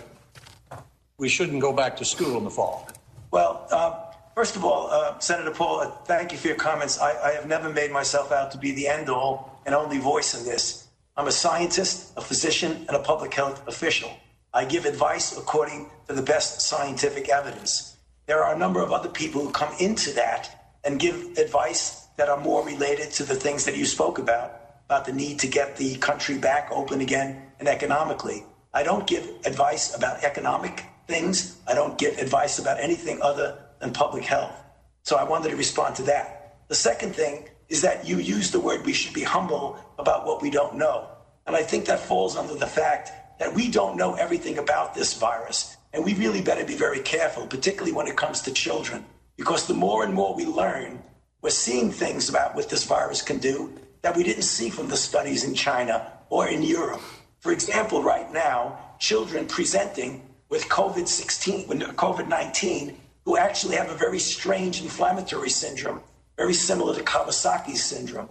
we shouldn't go back to school in the fall. Well, uh, first of all, uh, Senator Paul, uh, thank you for your comments. I, I have never made myself out to be the end all and only voice in this. I'm a scientist, a physician, and a public health official. I give advice according to the best scientific evidence. There are a number of other people who come into that and give advice that are more related to the things that you spoke about, about the need to get the country back open again and economically. I don't give advice about economic things. I don't give advice about anything other than public health. So I wanted to respond to that. The second thing is that you use the word we should be humble about what we don't know. And I think that falls under the fact that we don't know everything about this virus. And we really better be very careful, particularly when it comes to children. Because the more and more we learn, we're seeing things about what this virus can do that we didn't see from the studies in China or in Europe. For example, right now, children presenting with COVID 16, COVID 19, who actually have a very strange inflammatory syndrome, very similar to Kawasaki syndrome.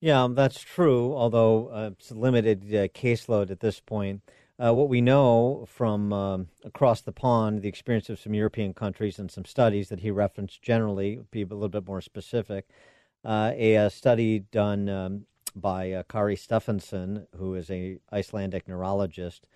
Yeah, that's true, although uh, it's a limited uh, caseload at this point. Uh, what we know from um, across the pond, the experience of some European countries and some studies that he referenced generally, be a little bit more specific. Uh, a, a, study done um, by uh, Kari Stefansson, who is a Icelandic neurologist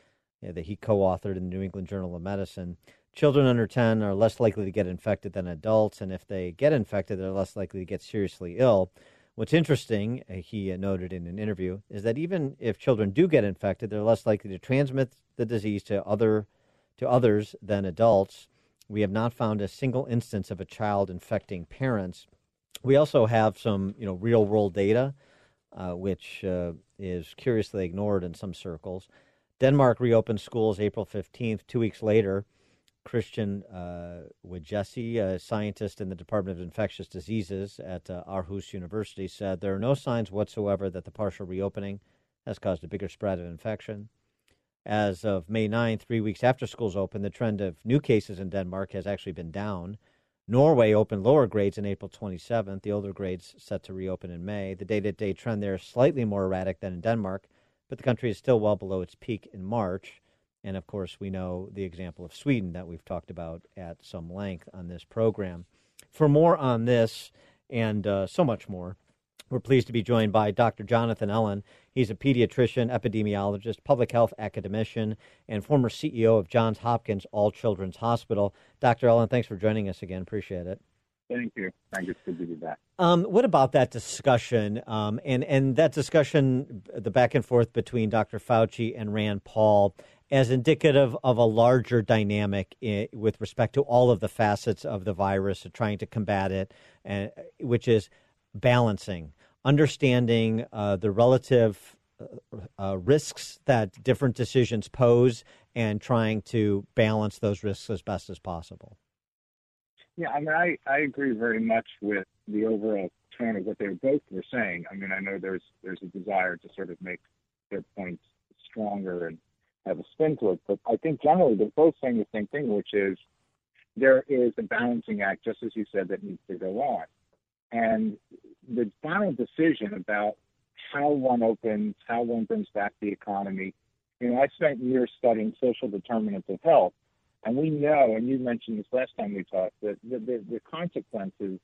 uh, that he co-authored in the New England Journal of Medicine, children under 10 are less likely to get infected than adults, and if they get infected, they're less likely to get seriously ill. What's interesting, uh, he uh, noted in an interview, is that even if children do get infected, they're less likely to transmit the disease to other to others than adults. We have not found a single instance of a child infecting parents. We also have some, you know, real world data, uh, which uh, is curiously ignored in some circles. Denmark reopened schools April 15th. Two weeks later, Christian uh, Wejesi, a scientist in the Department of Infectious Diseases at uh, Aarhus University, said there are no signs whatsoever that the partial reopening has caused a bigger spread of infection. As of May 9, three weeks after schools opened, the trend of new cases in Denmark has actually been down. Norway opened lower grades in April 27th, the older grades set to reopen in May. The day to day trend there is slightly more erratic than in Denmark, but the country is still well below its peak in March. And of course, we know the example of Sweden that we've talked about at some length on this program. For more on this and uh, so much more, we're pleased to be joined by Dr. Jonathan Ellen. He's a pediatrician, epidemiologist, public health academician, and former CEO of Johns Hopkins All Children's Hospital. Dr. Ellen, thanks for joining us again. Appreciate it. Thank you. Thank you. It's good to be back. Um, what about that discussion um, and and that discussion, the back and forth between Dr. Fauci and Rand Paul, as indicative of a larger dynamic in, with respect to all of the facets of the virus and trying to combat it, and which is balancing, understanding uh, the relative uh, risks that different decisions pose, and trying to balance those risks as best as possible. Yeah, I mean, I, I agree very much with the overall tone of what they both were saying. I mean, I know there's there's a desire to sort of make their points stronger and have a spin to it, but I think generally they're both saying the same thing, which is there is a balancing act, just as you said, that needs to go on. And the final decision about how one opens, how one brings back the economy. You know, I spent years studying social determinants of health, and we know, and you mentioned this last time we talked, that the, the, the consequences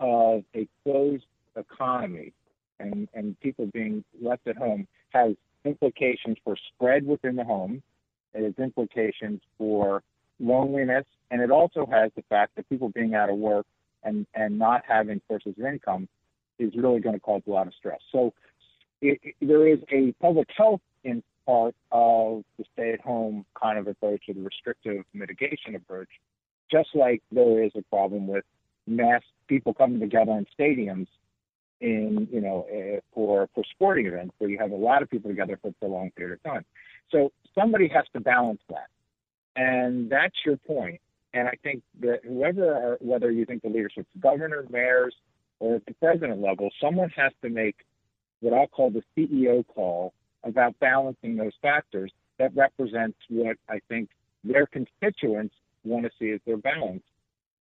of a closed economy and, and people being left at home has implications for spread within the home. It has implications for loneliness, and it also has the fact that people being out of work and, and not having sources of income is really going to cause a lot of stress. So it, it, there is a public health in part of the stay-at-home kind of approach or the restrictive mitigation approach, just like there is a problem with mass people coming together in stadiums in you know uh, for for sporting events where you have a lot of people together for, a long period of time. So somebody has to balance that, and that's your point. And I think that whoever, are, whether you think the leadership's governor, mayors, or at the president level, someone has to make what I'll call the CEO call about balancing those factors that represents what I think their constituents want to see as their balance.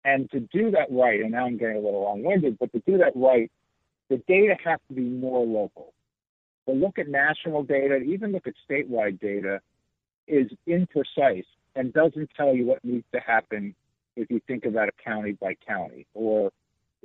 And to do that right, and now I'm getting a little long winded, but to do that right, the data has to be more local. To look at national data, even look at statewide data, is imprecise and doesn't tell you what needs to happen if you think about a county by county or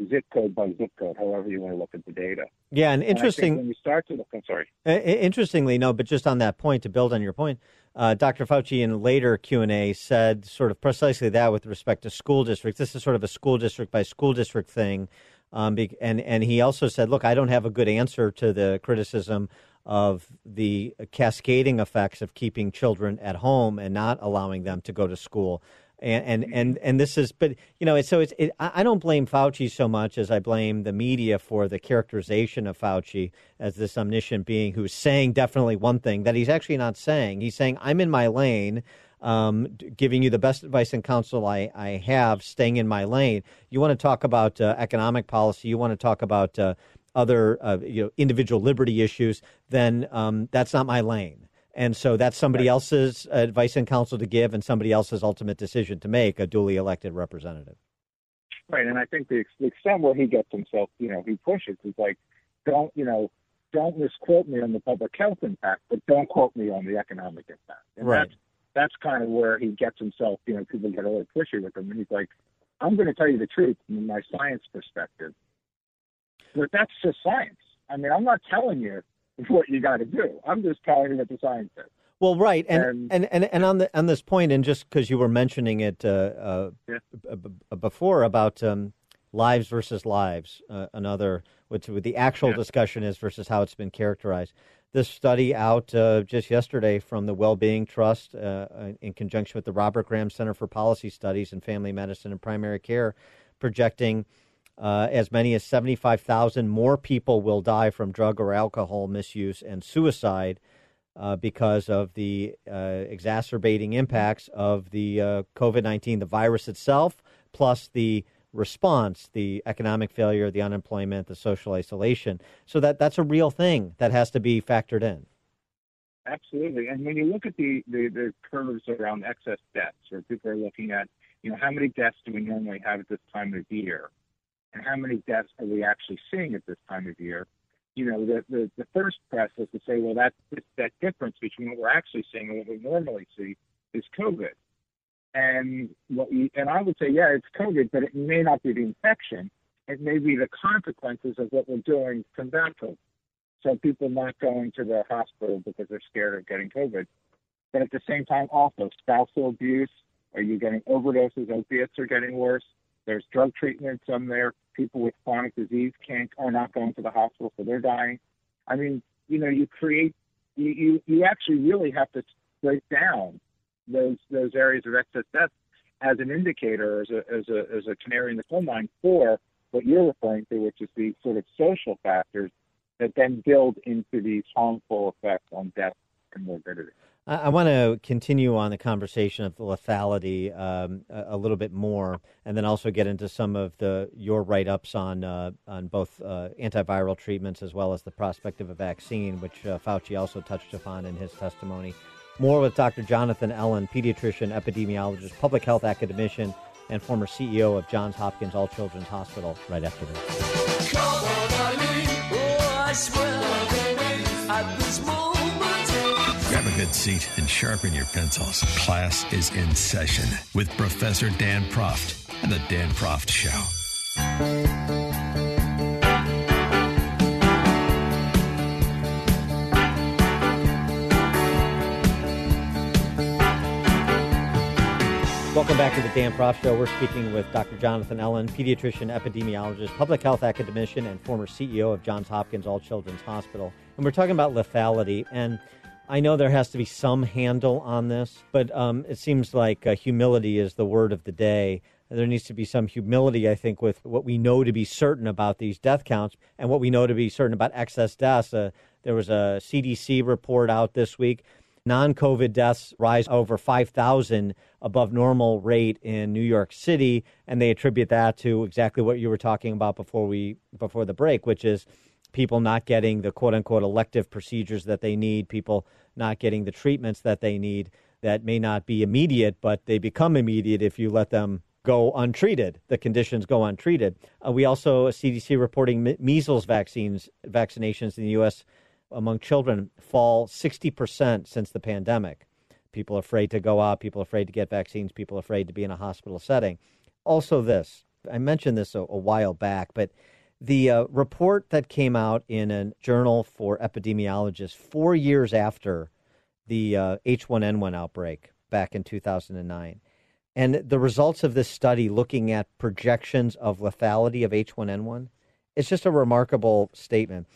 zip code by zip code, however you want to look at the data. Yeah, and interesting. And when you start to look, I'm sorry. Interestingly, no, but just on that point, to build on your point, uh, Dr. Fauci in later Q and A said sort of precisely that with respect to school districts. This is sort of a school district by school district thing, um, and and he also said, look, I don't have a good answer to the criticism of the cascading effects of keeping children at home and not allowing them to go to school. And and and, and this is, but you know, so it's. It, I don't blame Fauci so much as I blame the media for the characterization of Fauci as this omniscient being who's saying definitely one thing that he's actually not saying. He's saying I'm in my lane, um, giving you the best advice and counsel I, I have, staying in my lane. You want to talk about uh, economic policy. You want to talk about uh, other uh, you know individual liberty issues. Then um, that's not my lane. And so that's somebody right. else's advice and counsel to give and somebody else's ultimate decision to make, a duly elected representative. Right. And I think the, extent where he gets himself, you know, he pushes is like, don't, you know, don't misquote me on the public health impact, but don't quote me on the economic impact. And right. that's, that's kind of where he gets himself, you know, people get a little pushy with him. And he's like, I'm going to tell you the truth from my science perspective. But that's just science. I mean, I'm not telling you what you got to do. I'm just telling you what the science says. Well, right, and and, and, and on the on this point, and just because you were mentioning it uh, uh, Yeah. b- b- before about um, lives versus lives, uh, another which the actual Yeah. discussion is versus how it's been characterized. This study out uh, just yesterday from the Wellbeing Trust uh, in conjunction with the Robert Graham Center for Policy Studies in Family Medicine and Primary Care, projecting uh, as many as 75,000 more people will die from drug or alcohol misuse and suicide uh, because of the uh, exacerbating impacts of the uh, COVID 19, the virus itself, plus the response, the economic failure, the unemployment, the social isolation. So that, that's a real thing that has to be factored in. Absolutely. And when you look at the, the, the curves around excess deaths, where people are looking at, you know, how many deaths do we normally have at this time of year? And how many deaths are we actually seeing at this time of year? You know, the, the, the first press is to say, well, that, that difference between what we're actually seeing and what we normally see is COVID. And what we, and I would say, yeah, it's COVID, but it may not be the infection. It may be the consequences of what we're doing to combat COVID. So people not going to the hospital because they're scared of getting COVID. But at the same time, also spousal abuse. Are you getting overdoses? Opiates are getting worse. There's drug treatments. on there, people with chronic disease can't are not going to the hospital, so they're dying. I mean, you know, you create, you you, you actually really have to break down those those areas of excess death as an indicator, as a as a as a canary in the coal mine for what you're referring to, which is the sort of social factors that then build into these harmful effects on death and morbidity. I, want to continue on the conversation of the lethality um, a, a little bit more, and then also get into some of the your write ups on uh, on both uh, antiviral treatments as well as the prospect of a vaccine, which uh, Fauci also touched upon in his testimony. More with Dr. Jonathan Ellen, pediatrician, epidemiologist, public health academician, and former CEO of Johns Hopkins All Children's Hospital. Right after this. Grab a good seat and sharpen your pencils. Class is in session with Professor Dan Proft and the Dan Proft Show. Welcome back to the Dan Proft Show. We're speaking with Dr. Jonathan Ellen, pediatrician, epidemiologist, public health academician, and former CEO of Johns Hopkins All Children's Hospital. And we're talking about lethality. And I know there has to be some handle on this, but um, it seems like uh, humility is the word of the day. There needs to be some humility, I think, with what we know to be certain about these death counts and what we know to be certain about excess deaths. Uh, there was a CDC report out this week non COVID deaths rise over 5,000 above normal rate in New York City. And they attribute that to exactly what you were talking about before we before the break, which is people not getting the quote unquote elective procedures that they need, people not getting the treatments that they need that may not be immediate, but they become immediate if you let them go untreated. The conditions go untreated. Uh, we also, CDC reporting me- measles vaccines, vaccinations in the U.S. among children fall 60% since the pandemic. People afraid to go out, people afraid to get vaccines, people afraid to be in a hospital setting. Also, this I mentioned this a, a while back, but the uh, report that came out in a journal for epidemiologists four years after the uh, H1N1 outbreak back in 2009. And the results of this study looking at projections of lethality of H1N1, it's just a remarkable statement.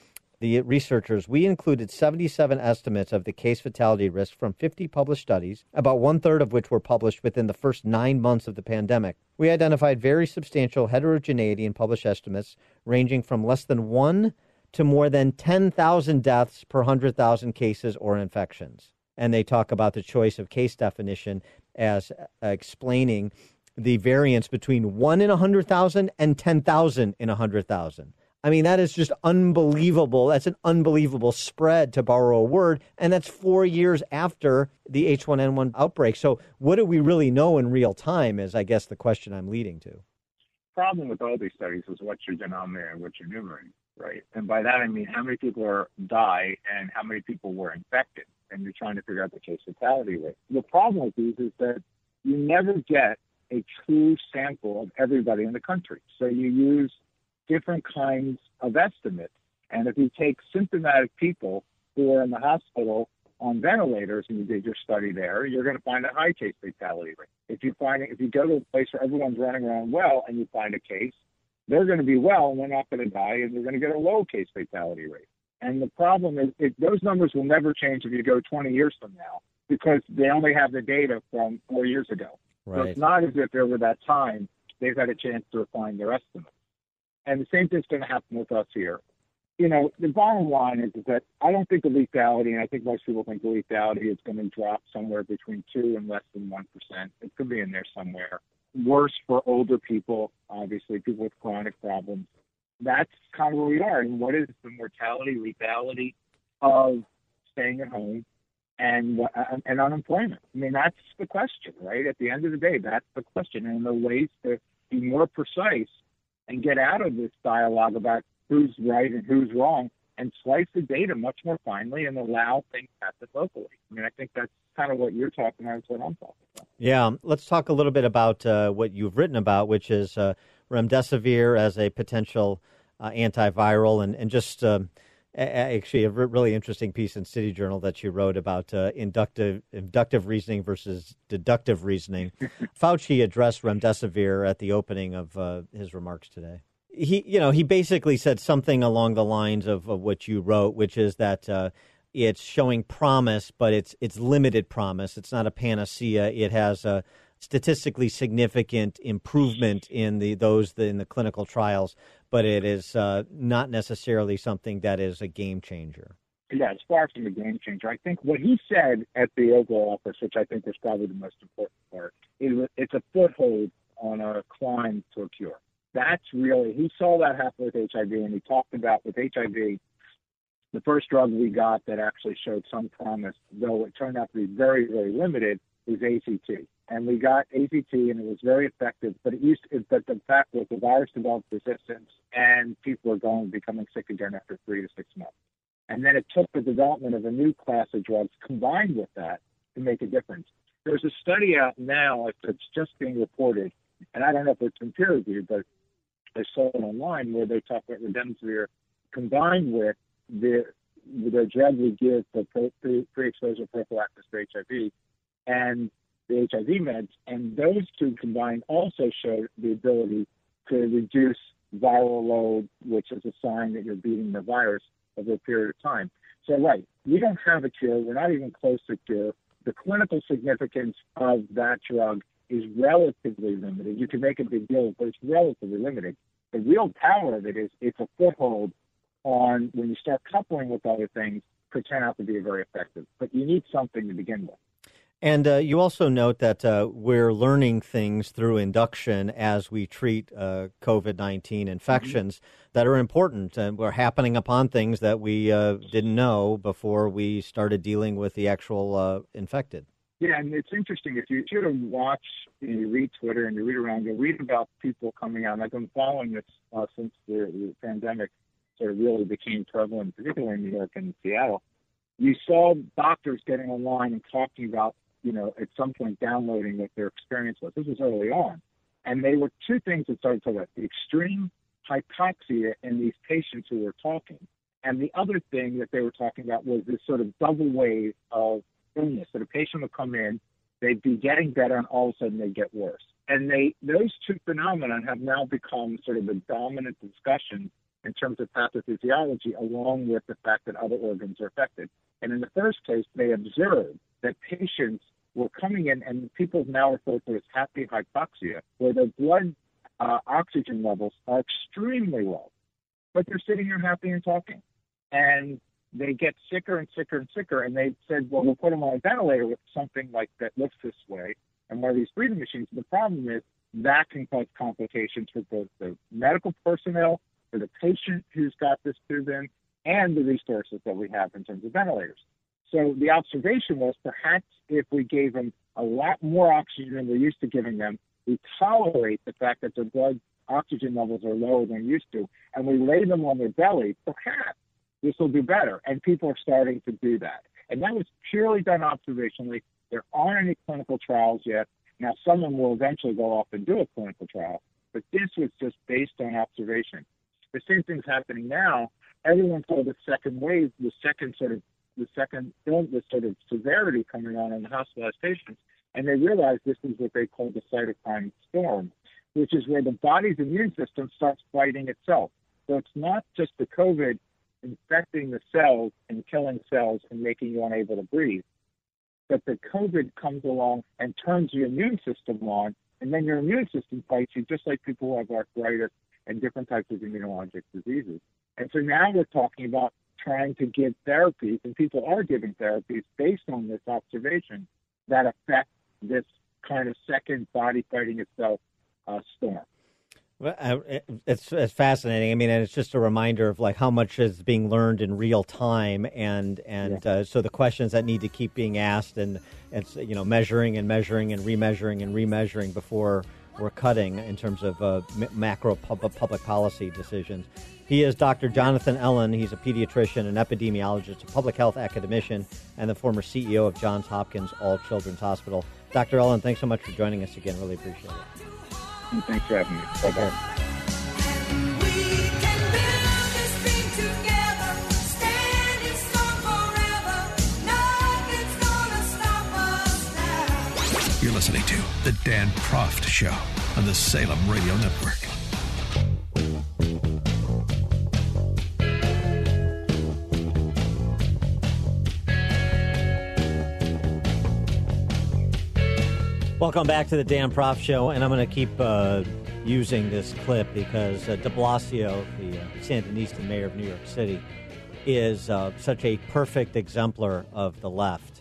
The researchers, we included 77 estimates of the case fatality risk from 50 published studies, about one third of which were published within the first nine months of the pandemic. We identified very substantial heterogeneity in published estimates, ranging from less than one to more than 10,000 deaths per 100,000 cases or infections. And they talk about the choice of case definition as uh, explaining the variance between 1 in 100,000 and 10,000 in 100,000. I mean, that is just unbelievable. That's an unbelievable spread, to borrow a word. And that's four years after the H1N1 outbreak. So, what do we really know in real time, is I guess the question I'm leading to. problem with all these studies is what's your denominator and what's your numerator, right? And by that I mean how many people are die and how many people were infected, and you're trying to figure out the case fatality rate. The problem with these is that you never get a true sample of everybody in the country. So you use different kinds of estimates. And if you take symptomatic people who are in the hospital on ventilators and you did your study there, you're going to find a high case fatality rate. If you find if you go to a place where everyone's running around well and you find a case, they're going to be well and they're not going to die and you're going to get a low case fatality rate. And the problem is, it, those numbers will never change if you go 20 years from now because they only have the data from four years ago. So it's not as if over that time they've had a chance to refine their estimates. And the same thing's going to happen with us here. You know, the bottom line is, is that I don't think the lethality, and I think most people think the lethality is going to drop somewhere between two and less than one percent. It could be in there somewhere. Worse for older people, obviously, people with chronic problems. That's kind of where we are. And what is the mortality, lethality of staying at home and and unemployment? I mean, that's the question, right? At the end of the day, that's the question. And the ways to be more precise and get out of this dialogue about who's right and who's wrong and slice the data much more finely and allow things to happen locally. I mean, I think that's kind of what you're talking about, is what I'm talking about. Yeah, um, let's talk a little bit about uh, what you've written about, which is uh, remdesivir as a potential uh, antiviral, and and just um, actually a re- really interesting piece in City Journal that you wrote about uh, inductive inductive reasoning versus deductive reasoning. Fauci addressed remdesivir at the opening of uh, his remarks today. He, you know, he basically said something along the lines of, of what you wrote, which is that. Uh, it's showing promise, but it's it's limited promise. It's not a panacea. It has a statistically significant improvement in the those in the clinical trials, but it is uh, not necessarily something that is a game changer. Yeah, it's far from a game changer. I think what he said at the Oval Office, which I think was probably the most important part, is it's a foothold on a climb to a cure. That's really, he saw that happen with HIV, and he talked about with HIV, the first drug we got that actually showed some promise, though it turned out to be very, very limited, was AZT. And we got AZT, and it was very effective. But it used, to, but the fact was the virus developed resistance, and people were going becoming sick again after three to six months. And then it took the development of a new class of drugs combined with that to make a difference. There's a study out now that's just being reported, and I don't know if it's been peer reviewed, but I saw it online where they talk about remdesivir combined with the the drug we give for pre- pre- pre-exposure prophylaxis for HIV and the HIV meds, and those two combined also showed the ability to reduce viral load, which is a sign that you're beating the virus over a period of time. So, right, we don't have a cure. We're not even close to a cure. The clinical significance of that drug is relatively limited. You can make a big deal, but it's relatively limited. The real power of it is it's a foothold on when you start coupling with other things could turn out to be very effective. But you need something to begin with. And uh, you also note that uh, we're learning things through induction as we treat uh, COVID 19 infections that are important. And we're happening upon things that we uh, didn't know before we started dealing with the actual uh, infected. Yeah, and it's interesting if you sort of watch and you read Twitter and you read around, you read about people coming out. And I've been following this uh, since the, the pandemic sort of really became prevalent, particularly in New York and Seattle. You saw doctors getting online and talking about, you know, at some point downloading what their experience was. This was early on, and they were two things that started to about: the extreme hypoxia in these patients who were talking, and the other thing that they were talking about was this sort of double wave of illness. That a patient would come in, they'd be getting better, and all of a sudden they'd get worse. And they those two phenomena have now become sort of the dominant discussion in terms of pathophysiology, along with the fact that other organs are affected. And in the first case, they observed that patients were coming in, and people now refer to as happy hypoxia, where their blood uh, oxygen levels are extremely low, but they're sitting here happy and talking. And they get sicker and sicker and sicker. And they said, well, we'll put them on a ventilator with something like that looks this way and one of these breathing machines. The problem is that can cause complications for both the medical personnel, for the patient who's got this tube in, and the resources that we have in terms of ventilators. So the observation was perhaps if we gave them a lot more oxygen than we're used to giving them, we tolerate the fact that their blood oxygen levels are lower than used to, and we lay them on their belly, perhaps this will do better. And people are starting to do that. And that was purely done observationally. There aren't any clinical trials yet. Now, someone will eventually go off and do a clinical trial, but this was just based on observation. The same thing's happening now. Everyone told the second wave, the second sort of the second illness sort of severity coming on in the hospitalized patients, and they realized this is what they call the cytokine storm, which is where the body's immune system starts fighting itself. So it's not just the COVID infecting the cells and killing cells and making you unable to breathe, but the COVID comes along and turns your immune system on, and then your immune system fights you just like people who have arthritis and different types of immunologic diseases. And so now we're talking about trying to give therapies, and people are giving therapies based on this observation that affect this kind of second body fighting itself uh, storm. Well, uh, it's it's fascinating. I mean, and it's just a reminder of like how much is being learned in real time, and and uh, so the questions that need to keep being asked, and it's you know measuring and measuring and remeasuring and remeasuring before we're cutting in terms of uh, macro pub- public policy decisions. He is Dr. Jonathan Ellen. He's a pediatrician, an epidemiologist, a public health academician, and the former CEO of Johns Hopkins All Children's Hospital. Dr. Ellen, thanks so much for joining us again. Really appreciate it. Thanks for having me. Bye-bye. You're listening to The Dan Proft Show on the Salem Radio Network. Welcome back to the Dan Proft Show, and I'm going to keep uh, using this clip because uh, De Blasio, the uh, Sandinista mayor of New York City, is uh, such a perfect exemplar of the left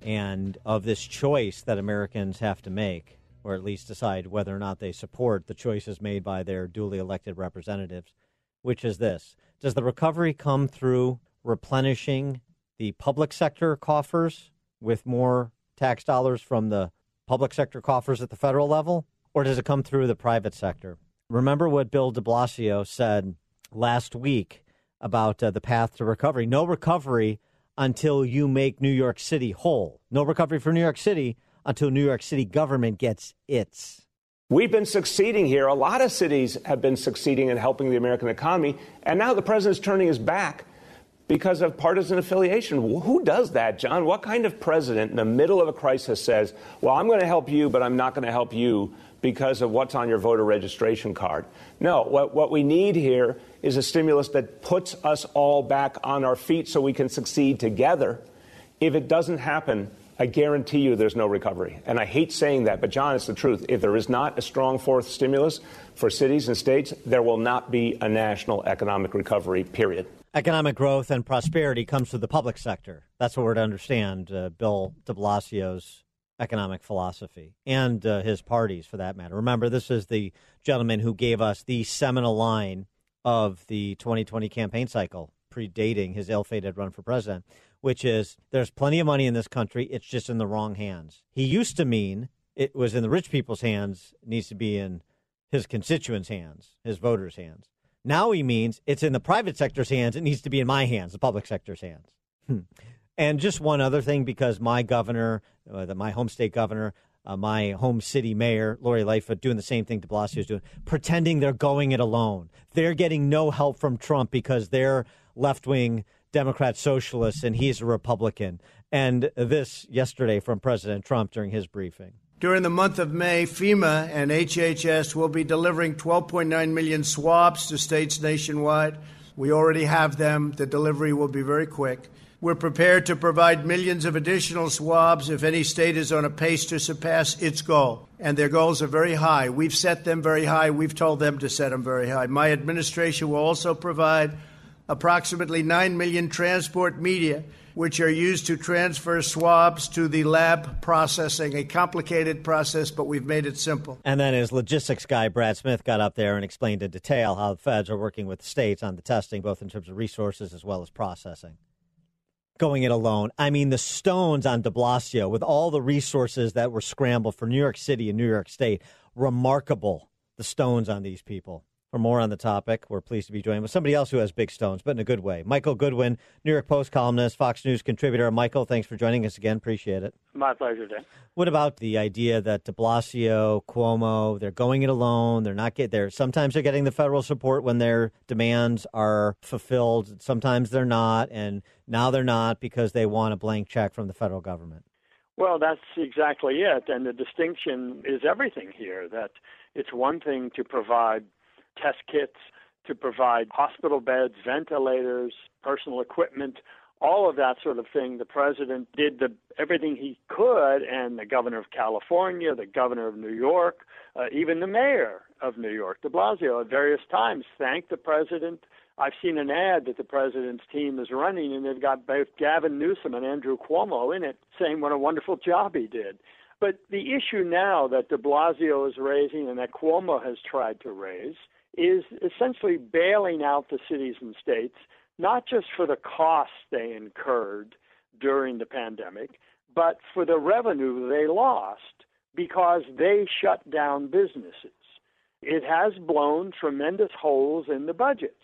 and of this choice that Americans have to make, or at least decide whether or not they support the choices made by their duly elected representatives, which is this. Does the recovery come through replenishing the public sector coffers with more tax dollars from the public sector coffers at the federal level, or does it come through the private sector? Remember what Bill de Blasio said last week about uh, the path to recovery. No recovery until you make New York City whole. No recovery for New York City until New York City government gets its. We've been succeeding here. A lot of cities have been succeeding in helping the American economy, and now the president's turning his back because of partisan affiliation. Who does that, John? What kind of president in the middle of a crisis says, Well, I'm going to help you, but I'm not going to help you because of what's on your voter registration card? No, what, what we need here is a stimulus that puts us all back on our feet so we can succeed together. If it doesn't happen, I guarantee you there's no recovery. And I hate saying that, but John, it's the truth. If there is not a strong fourth stimulus for cities and states, there will not be a national economic recovery, period economic growth and prosperity comes through the public sector. That's what we're to understand uh, Bill de Blasio's economic philosophy and uh, his parties, for that matter. Remember, this is the gentleman who gave us the seminal line of the 2020 campaign cycle, predating his ill fated run for president, which is there's plenty of money in this country, it's just in the wrong hands. He used to mean it was in the rich people's hands, needs to be in his constituents' hands, his voters' hands. Now he means it's in the private sector's hands. It needs to be in my hands, the public sector's hands. Hmm. And just one other thing, because my governor, uh, the, my home state governor, uh, my home city mayor, Lori Lightfoot, doing the same thing de Blasio is doing, pretending they're going it alone. They're getting no help from Trump because they're left wing Democrat socialists and he's a Republican. And this yesterday from President Trump during his briefing. During the month of May, FEMA and HHS will be delivering 12.9 million swabs to states nationwide. We already have them. The delivery will be very quick. We're prepared to provide millions of additional swabs if any state is on a pace to surpass its goal. And their goals are very high. We've set them very high. We've told them to set them very high. My administration will also provide approximately 9 million transport media which are used to transfer swabs to the lab processing, a complicated process, but we've made it simple. And then his logistics guy, Brad Smith, got up there and explained in detail how the feds are working with the states on the testing, both in terms of resources as well as processing. Going it alone. I mean, the stones on de Blasio, with all the resources that were scrambled for New York City and New York State, remarkable, the stones on these people. For more on the topic, we're pleased to be joined with somebody else who has big stones, but in a good way. Michael Goodwin, New York Post columnist, Fox News contributor. Michael, thanks for joining us again. Appreciate it. My pleasure, Dan. What about the idea that De Blasio, Cuomo, they're going it alone? They're not get there. Sometimes they're getting the federal support when their demands are fulfilled. Sometimes they're not, and now they're not because they want a blank check from the federal government. Well, that's exactly it. And the distinction is everything here that it's one thing to provide test kits, to provide hospital beds, ventilators, personal equipment, all of that sort of thing. The president did the, everything he could, and the governor of California, the governor of New York, uh, even the mayor of New York, de Blasio, at various times thanked the president. I've seen an ad that the president's team is running, and they've got both Gavin Newsom and Andrew Cuomo in it saying what a wonderful job he did. But the issue now that de Blasio is raising and that Cuomo has tried to raise is essentially bailing out the cities and states, not just for the costs they incurred during the pandemic, but for the revenue they lost because they shut down businesses. It has blown tremendous holes in the budgets.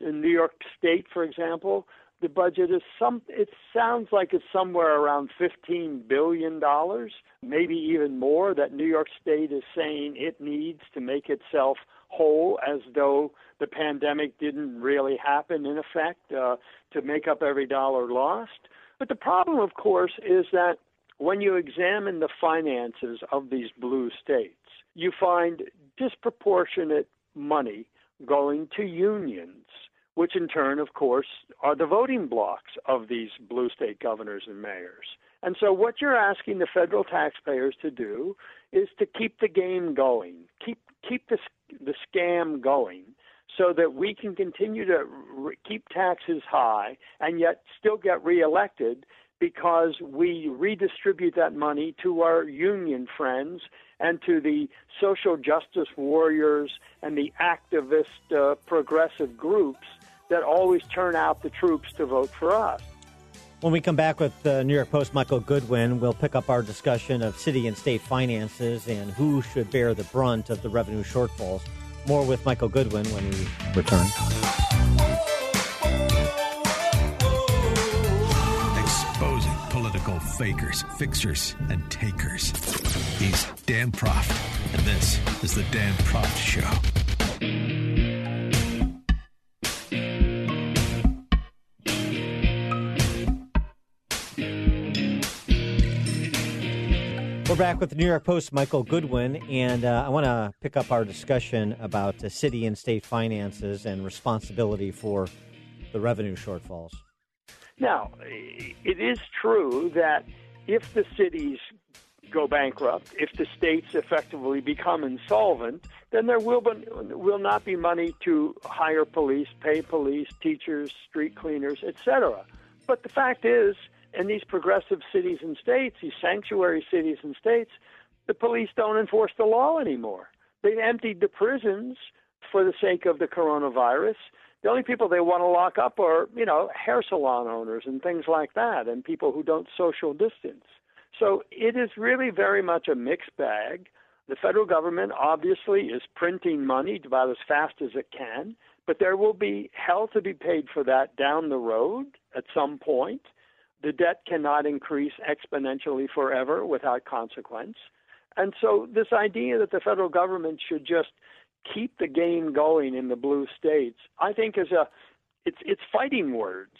In New York State, for example, the budget is some it sounds like it's somewhere around 15 billion dollars maybe even more that New York state is saying it needs to make itself whole as though the pandemic didn't really happen in effect uh, to make up every dollar lost. But the problem of course is that when you examine the finances of these blue states you find disproportionate money going to unions which in turn, of course, are the voting blocs of these blue state governors and mayors. And so, what you're asking the federal taxpayers to do is to keep the game going, keep keep the the scam going, so that we can continue to re- keep taxes high and yet still get reelected because we redistribute that money to our union friends and to the social justice warriors and the activist uh, progressive groups that always turn out the troops to vote for us. When we come back with the New York Post Michael Goodwin, we'll pick up our discussion of city and state finances and who should bear the brunt of the revenue shortfalls. More with Michael Goodwin when we return. Exposing political fakers, fixers, and takers. He's Dan Proft, and this is the Dan Proft Show. Back with the New York Post, Michael Goodwin, and uh, I want to pick up our discussion about city and state finances and responsibility for the revenue shortfalls. Now, it is true that if the cities go bankrupt, if the states effectively become insolvent, then there will be, will not be money to hire police, pay police, teachers, street cleaners, etc. But the fact is, in these progressive cities and states, these sanctuary cities and states, the police don't enforce the law anymore. They've emptied the prisons for the sake of the coronavirus. The only people they want to lock up are, you know, hair salon owners and things like that, and people who don't social distance. So it is really very much a mixed bag. The federal government obviously is printing money about as fast as it can, but there will be hell to be paid for that down the road at some point. The debt cannot increase exponentially forever without consequence. And so, this idea that the federal government should just keep the game going in the blue states, I think is a it's it's fighting words.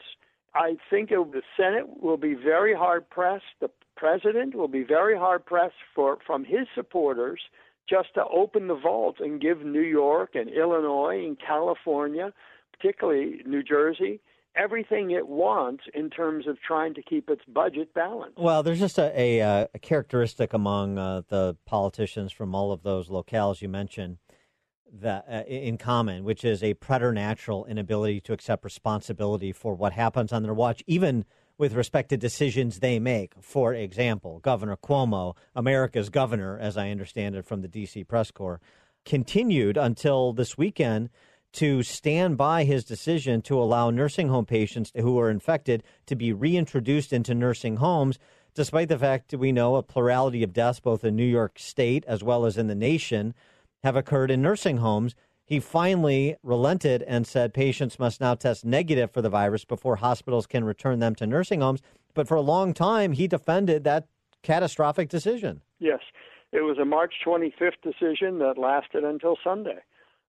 I think it, the Senate will be very hard pressed. The president will be very hard pressed for from his supporters just to open the vault and give New York and Illinois and California, particularly New Jersey, everything it wants in terms of trying to keep its budget balanced. Well, there's just a, a, uh, a characteristic among uh, the politicians from all of those locales you mentioned that uh, in common, which is a preternatural inability to accept responsibility for what happens on their watch, even with respect to decisions they make. For example, Governor Cuomo, America's governor, as I understand it from the D.C. press corps, continued until this weekend to stand by his decision to allow nursing home patients who are infected to be reintroduced into nursing homes, despite the fact that we know a plurality of deaths, both in New York State as well as in the nation, have occurred in nursing homes. he finally relented and said patients must now test negative for the virus before hospitals can return them to nursing homes. But for a long time, he defended that catastrophic decision. Yes, it was a March 25th decision that lasted until Sunday,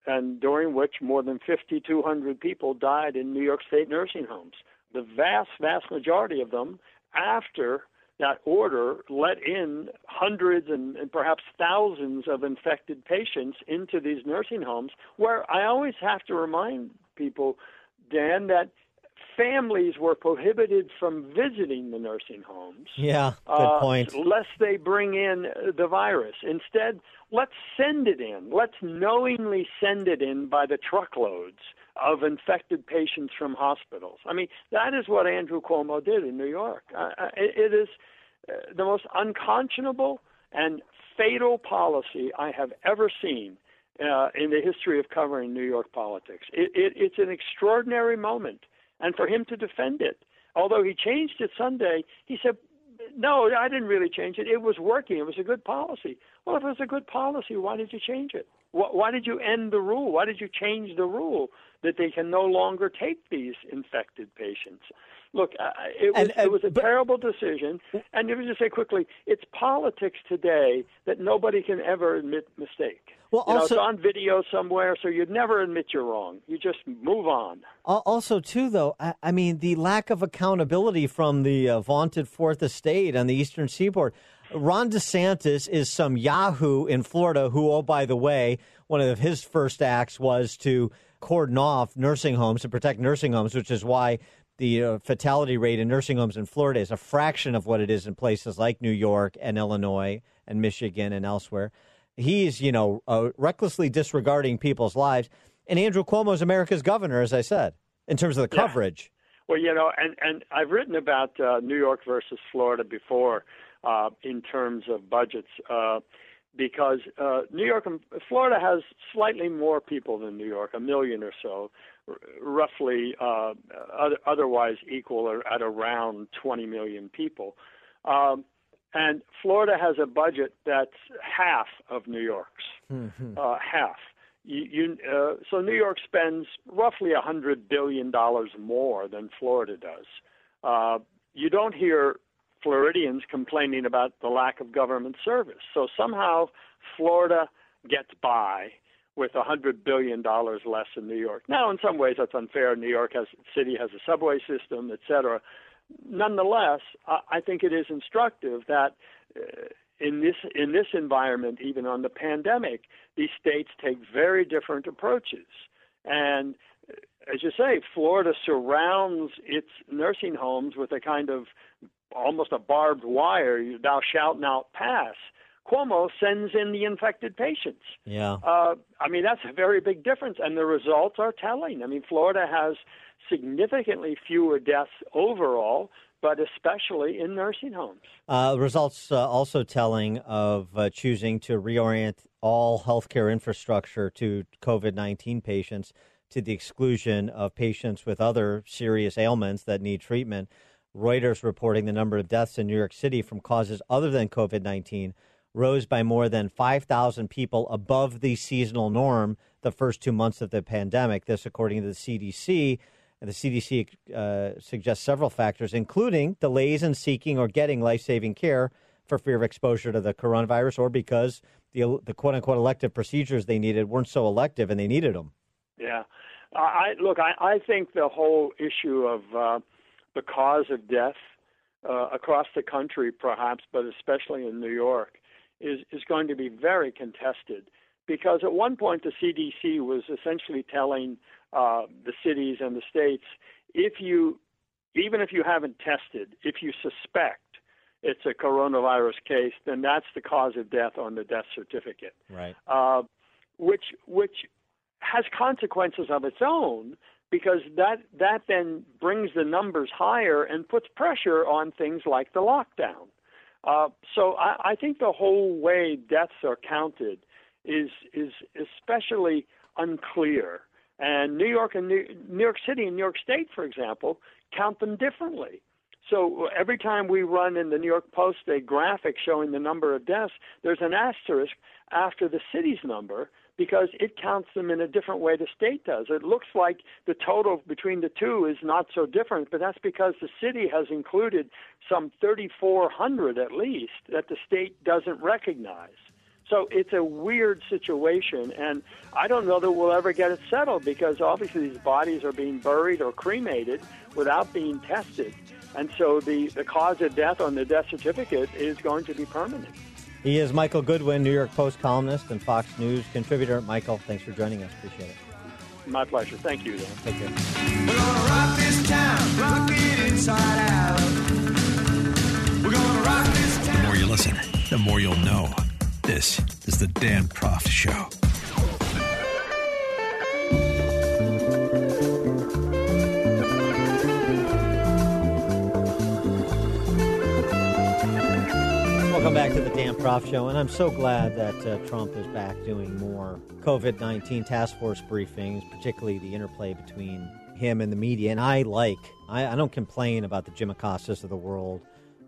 and during which more than 5,200 people died in New York State nursing homes. The vast, vast majority of them after that order let in hundreds and, and, perhaps thousands of infected patients into these nursing homes, where I always have to remind people, Dan, that families were prohibited from visiting the nursing homes. Yeah, good uh, point. Lest they bring in the virus. Instead, let's send it in. Let's knowingly send it in by the truckloads of infected patients from hospitals. I mean, that is what Andrew Cuomo did in New York. Uh, it, it is uh, the most unconscionable and fatal policy I have ever seen uh, in the history of covering New York politics. It, it, it's an extraordinary moment, and for him to defend it, although he changed it Sunday, he said, "No, I didn't really change it. It was working. It was a good policy." Well, if it was a good policy, why did you change it? Why did you end the rule? Why did you change the rule that they can no longer take these infected patients? Look, uh, it was, And- it was a terrible decision. And let me just say quickly, it's politics today that nobody can ever admit mistake. Well, you know, it's on video somewhere, so you'd never admit you're wrong. You just move on. Also, too, though, I, I mean, the lack of accountability from the uh, vaunted Fourth Estate on the Eastern Seaboard. Ron DeSantis is some Yahoo in Florida who, oh, by the way, one of his first acts was to cordon off nursing homes to protect nursing homes, which is why the uh, fatality rate in nursing homes in Florida is a fraction of what it is in places like New York and Illinois and Michigan and elsewhere. He's, you know, uh, recklessly disregarding people's lives. And Andrew Cuomo is America's governor, as I said, in terms of the Yeah. coverage. Well, you know, and and I've written about uh, New York versus Florida before uh, in terms of budgets uh, because uh, New York and Florida has slightly more people than New York, a million or so, r- roughly uh, other, otherwise equal or at around 20 million people. Um, and Florida has a budget that's half of New York's uh, half. You, you, uh, so New York spends roughly a hundred billion dollars more than Florida does. Uh, you don't hear Floridians complaining about the lack of government service. So somehow Florida gets by with a hundred billion dollars less than New York. Now, in some ways, that's unfair. New York has city has a subway system, et cetera. Nonetheless, I, I think it is instructive that uh, in this in this environment, even on the pandemic, these states take very different approaches. And uh, as you say, Florida surrounds its nursing homes with a kind of almost a barbed wire. Thou shalt not pass. Cuomo sends in the infected patients. Yeah. Uh, I mean, that's a very big difference, and the results are telling. I mean, Florida has significantly fewer deaths overall, but especially in nursing homes. Uh, results uh, also telling of uh, choosing to reorient all healthcare infrastructure to COVID 19 patients to the exclusion of patients with other serious ailments that need treatment. Reuters reporting the number of deaths in New York City from causes other than COVID 19 rose by more than 5,000 people above the seasonal norm the first two months of the pandemic. This, according to the CDC. And the CDC uh, suggests several factors, including delays in seeking or getting life saving care for fear of exposure to the coronavirus or because the, the quote unquote elective procedures they needed weren't so elective and they needed them. Yeah, I look. I, I think the whole issue of uh, the cause of death uh, across the country, perhaps, but especially in New York, is is going to be very contested because at one point the CDC was essentially telling uh, the cities and the states if you even if you haven't tested, if you suspect it's a coronavirus case, then that's the cause of death on the death certificate Right. uh, which which has consequences of its own because that that then brings the numbers higher and puts pressure on things like the lockdown. Uh, so I, I think the whole way deaths are counted is is especially unclear. And New York and New, New York City and New York State, for example, count them differently. So every time we run in the New York Post a graphic showing the number of deaths, there's an asterisk after the city's number because it counts them in a different way the state does. It looks like the total between the two is not so different, but that's because the city has included some 3,400 at least that the state doesn't recognize. So it's a weird situation, and I don't know that we'll ever get it settled because obviously these bodies are being buried or cremated without being tested. And so the, the cause of death on the death certificate is going to be permanent. He is Michael Goodwin, New York Post columnist and Fox News contributor. Michael, thanks for joining us. Appreciate it. My pleasure. Thank you, Dan. Take care. We're gonna rock this town, rock it inside out. We're gonna rock this The more you listen, the more you'll know. This is the Dan Proft Show. Welcome back to the Dan Proft Show, and I'm so glad that uh, Trump is back doing more COVID 19 task force briefings, particularly the interplay between him and the media. And I like, I, I don't complain about the Jim Acostas of the world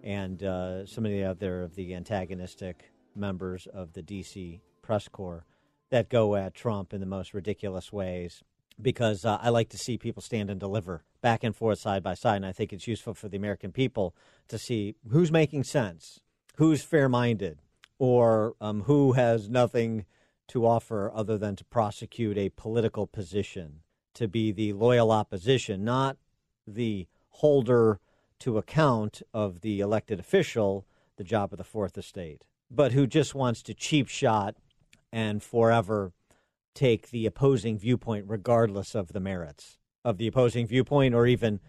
and uh, some of the other of the antagonistic members of the DC press corps that go at Trump in the most ridiculous ways because uh, I like to see people stand and deliver back and forth side by side. And I think it's useful for the American people to see who's making sense, who's fair minded, or um, who has nothing to offer other than to prosecute a political position, to be the loyal opposition, not the holder to account of the elected official, the job of the fourth estate, but who just wants to cheap shot and forever take the opposing viewpoint regardless of the merits of the opposing viewpoint or even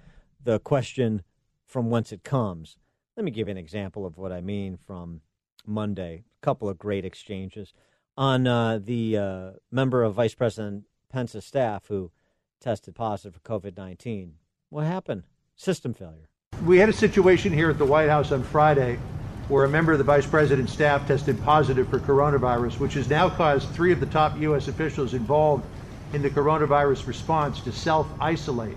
the question from whence it comes. Let me give you an example of what I mean from Monday. A couple of great exchanges on uh, the uh, member of Vice President Pence's staff who tested positive for COVID 19. What happened? System failure. We had a situation here at the White House on Friday where a member of the vice president's staff tested positive for coronavirus, which has now caused three of the top U.S. officials involved in the coronavirus response to self isolate.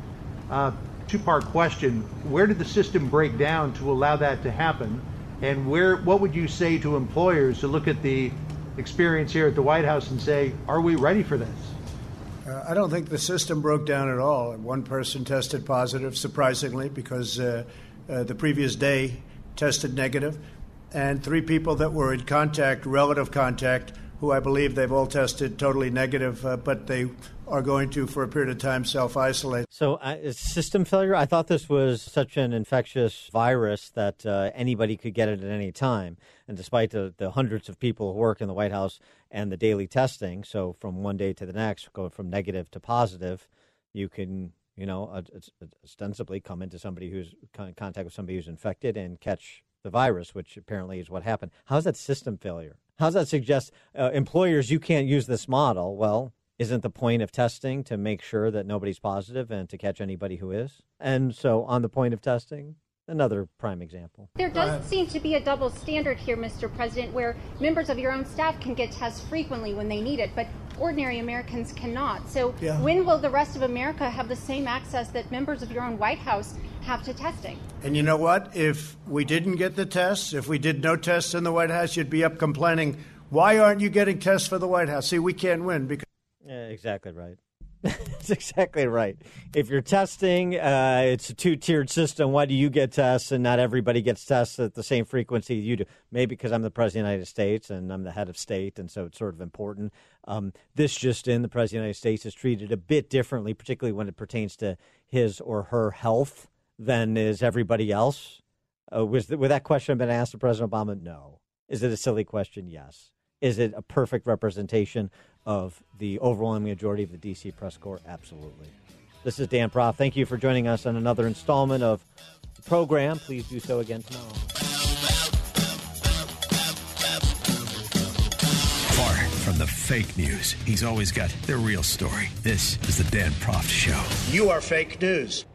Uh, Two part question Where did the system break down to allow that to happen? And where, what would you say to employers to look at the experience here at the White House and say, are we ready for this? Uh, I don't think the system broke down at all. One person tested positive, surprisingly, because uh, uh, the previous day tested negative, and three people that were in contact, relative contact, who I believe they've all tested totally negative, uh, but they are going to, for a period of time, self isolate. So, uh, system failure. I thought this was such an infectious virus that uh, anybody could get it at any time. And despite the, the hundreds of people who work in the White House and the daily testing, so from one day to the next, going from negative to positive, you can, you know, uh, ostensibly come into somebody who's in contact with somebody who's infected and catch the virus, which apparently is what happened. How's that system failure? How's that suggest uh, employers you can't use this model? Well, isn't the point of testing to make sure that nobody's positive and to catch anybody who is? And so, on the point of testing, another prime example. There does seem to be a double standard here, Mr. President, where members of your own staff can get tests frequently when they need it, but ordinary Americans cannot. So, Yeah. when will the rest of America have the same access that members of your own White House have to testing? And you know what? If we didn't get the tests, if we did no tests in the White House, you'd be up complaining, why aren't you getting tests for the White House? See, we can't win because. Yeah, exactly right. That's exactly right. If you're testing, uh, it's a two tiered system. Why do you get tests and not everybody gets tests at the same frequency you do? Maybe because I'm the president of the United States and I'm the head of state, and so it's sort of important. Um, this just in, the president of the United States is treated a bit differently, particularly when it pertains to his or her health than is everybody else. Uh, was th- would that question been asked to President Obama? No. Is it a silly question? Yes. Is it a perfect representation of the overwhelming majority of the DC press corps? Absolutely. This is Dan Proft. Thank you for joining us on another installment of the program. Please do so again tomorrow. Far from the fake news, he's always got the real story. This is the Dan Proft Show. You are fake news.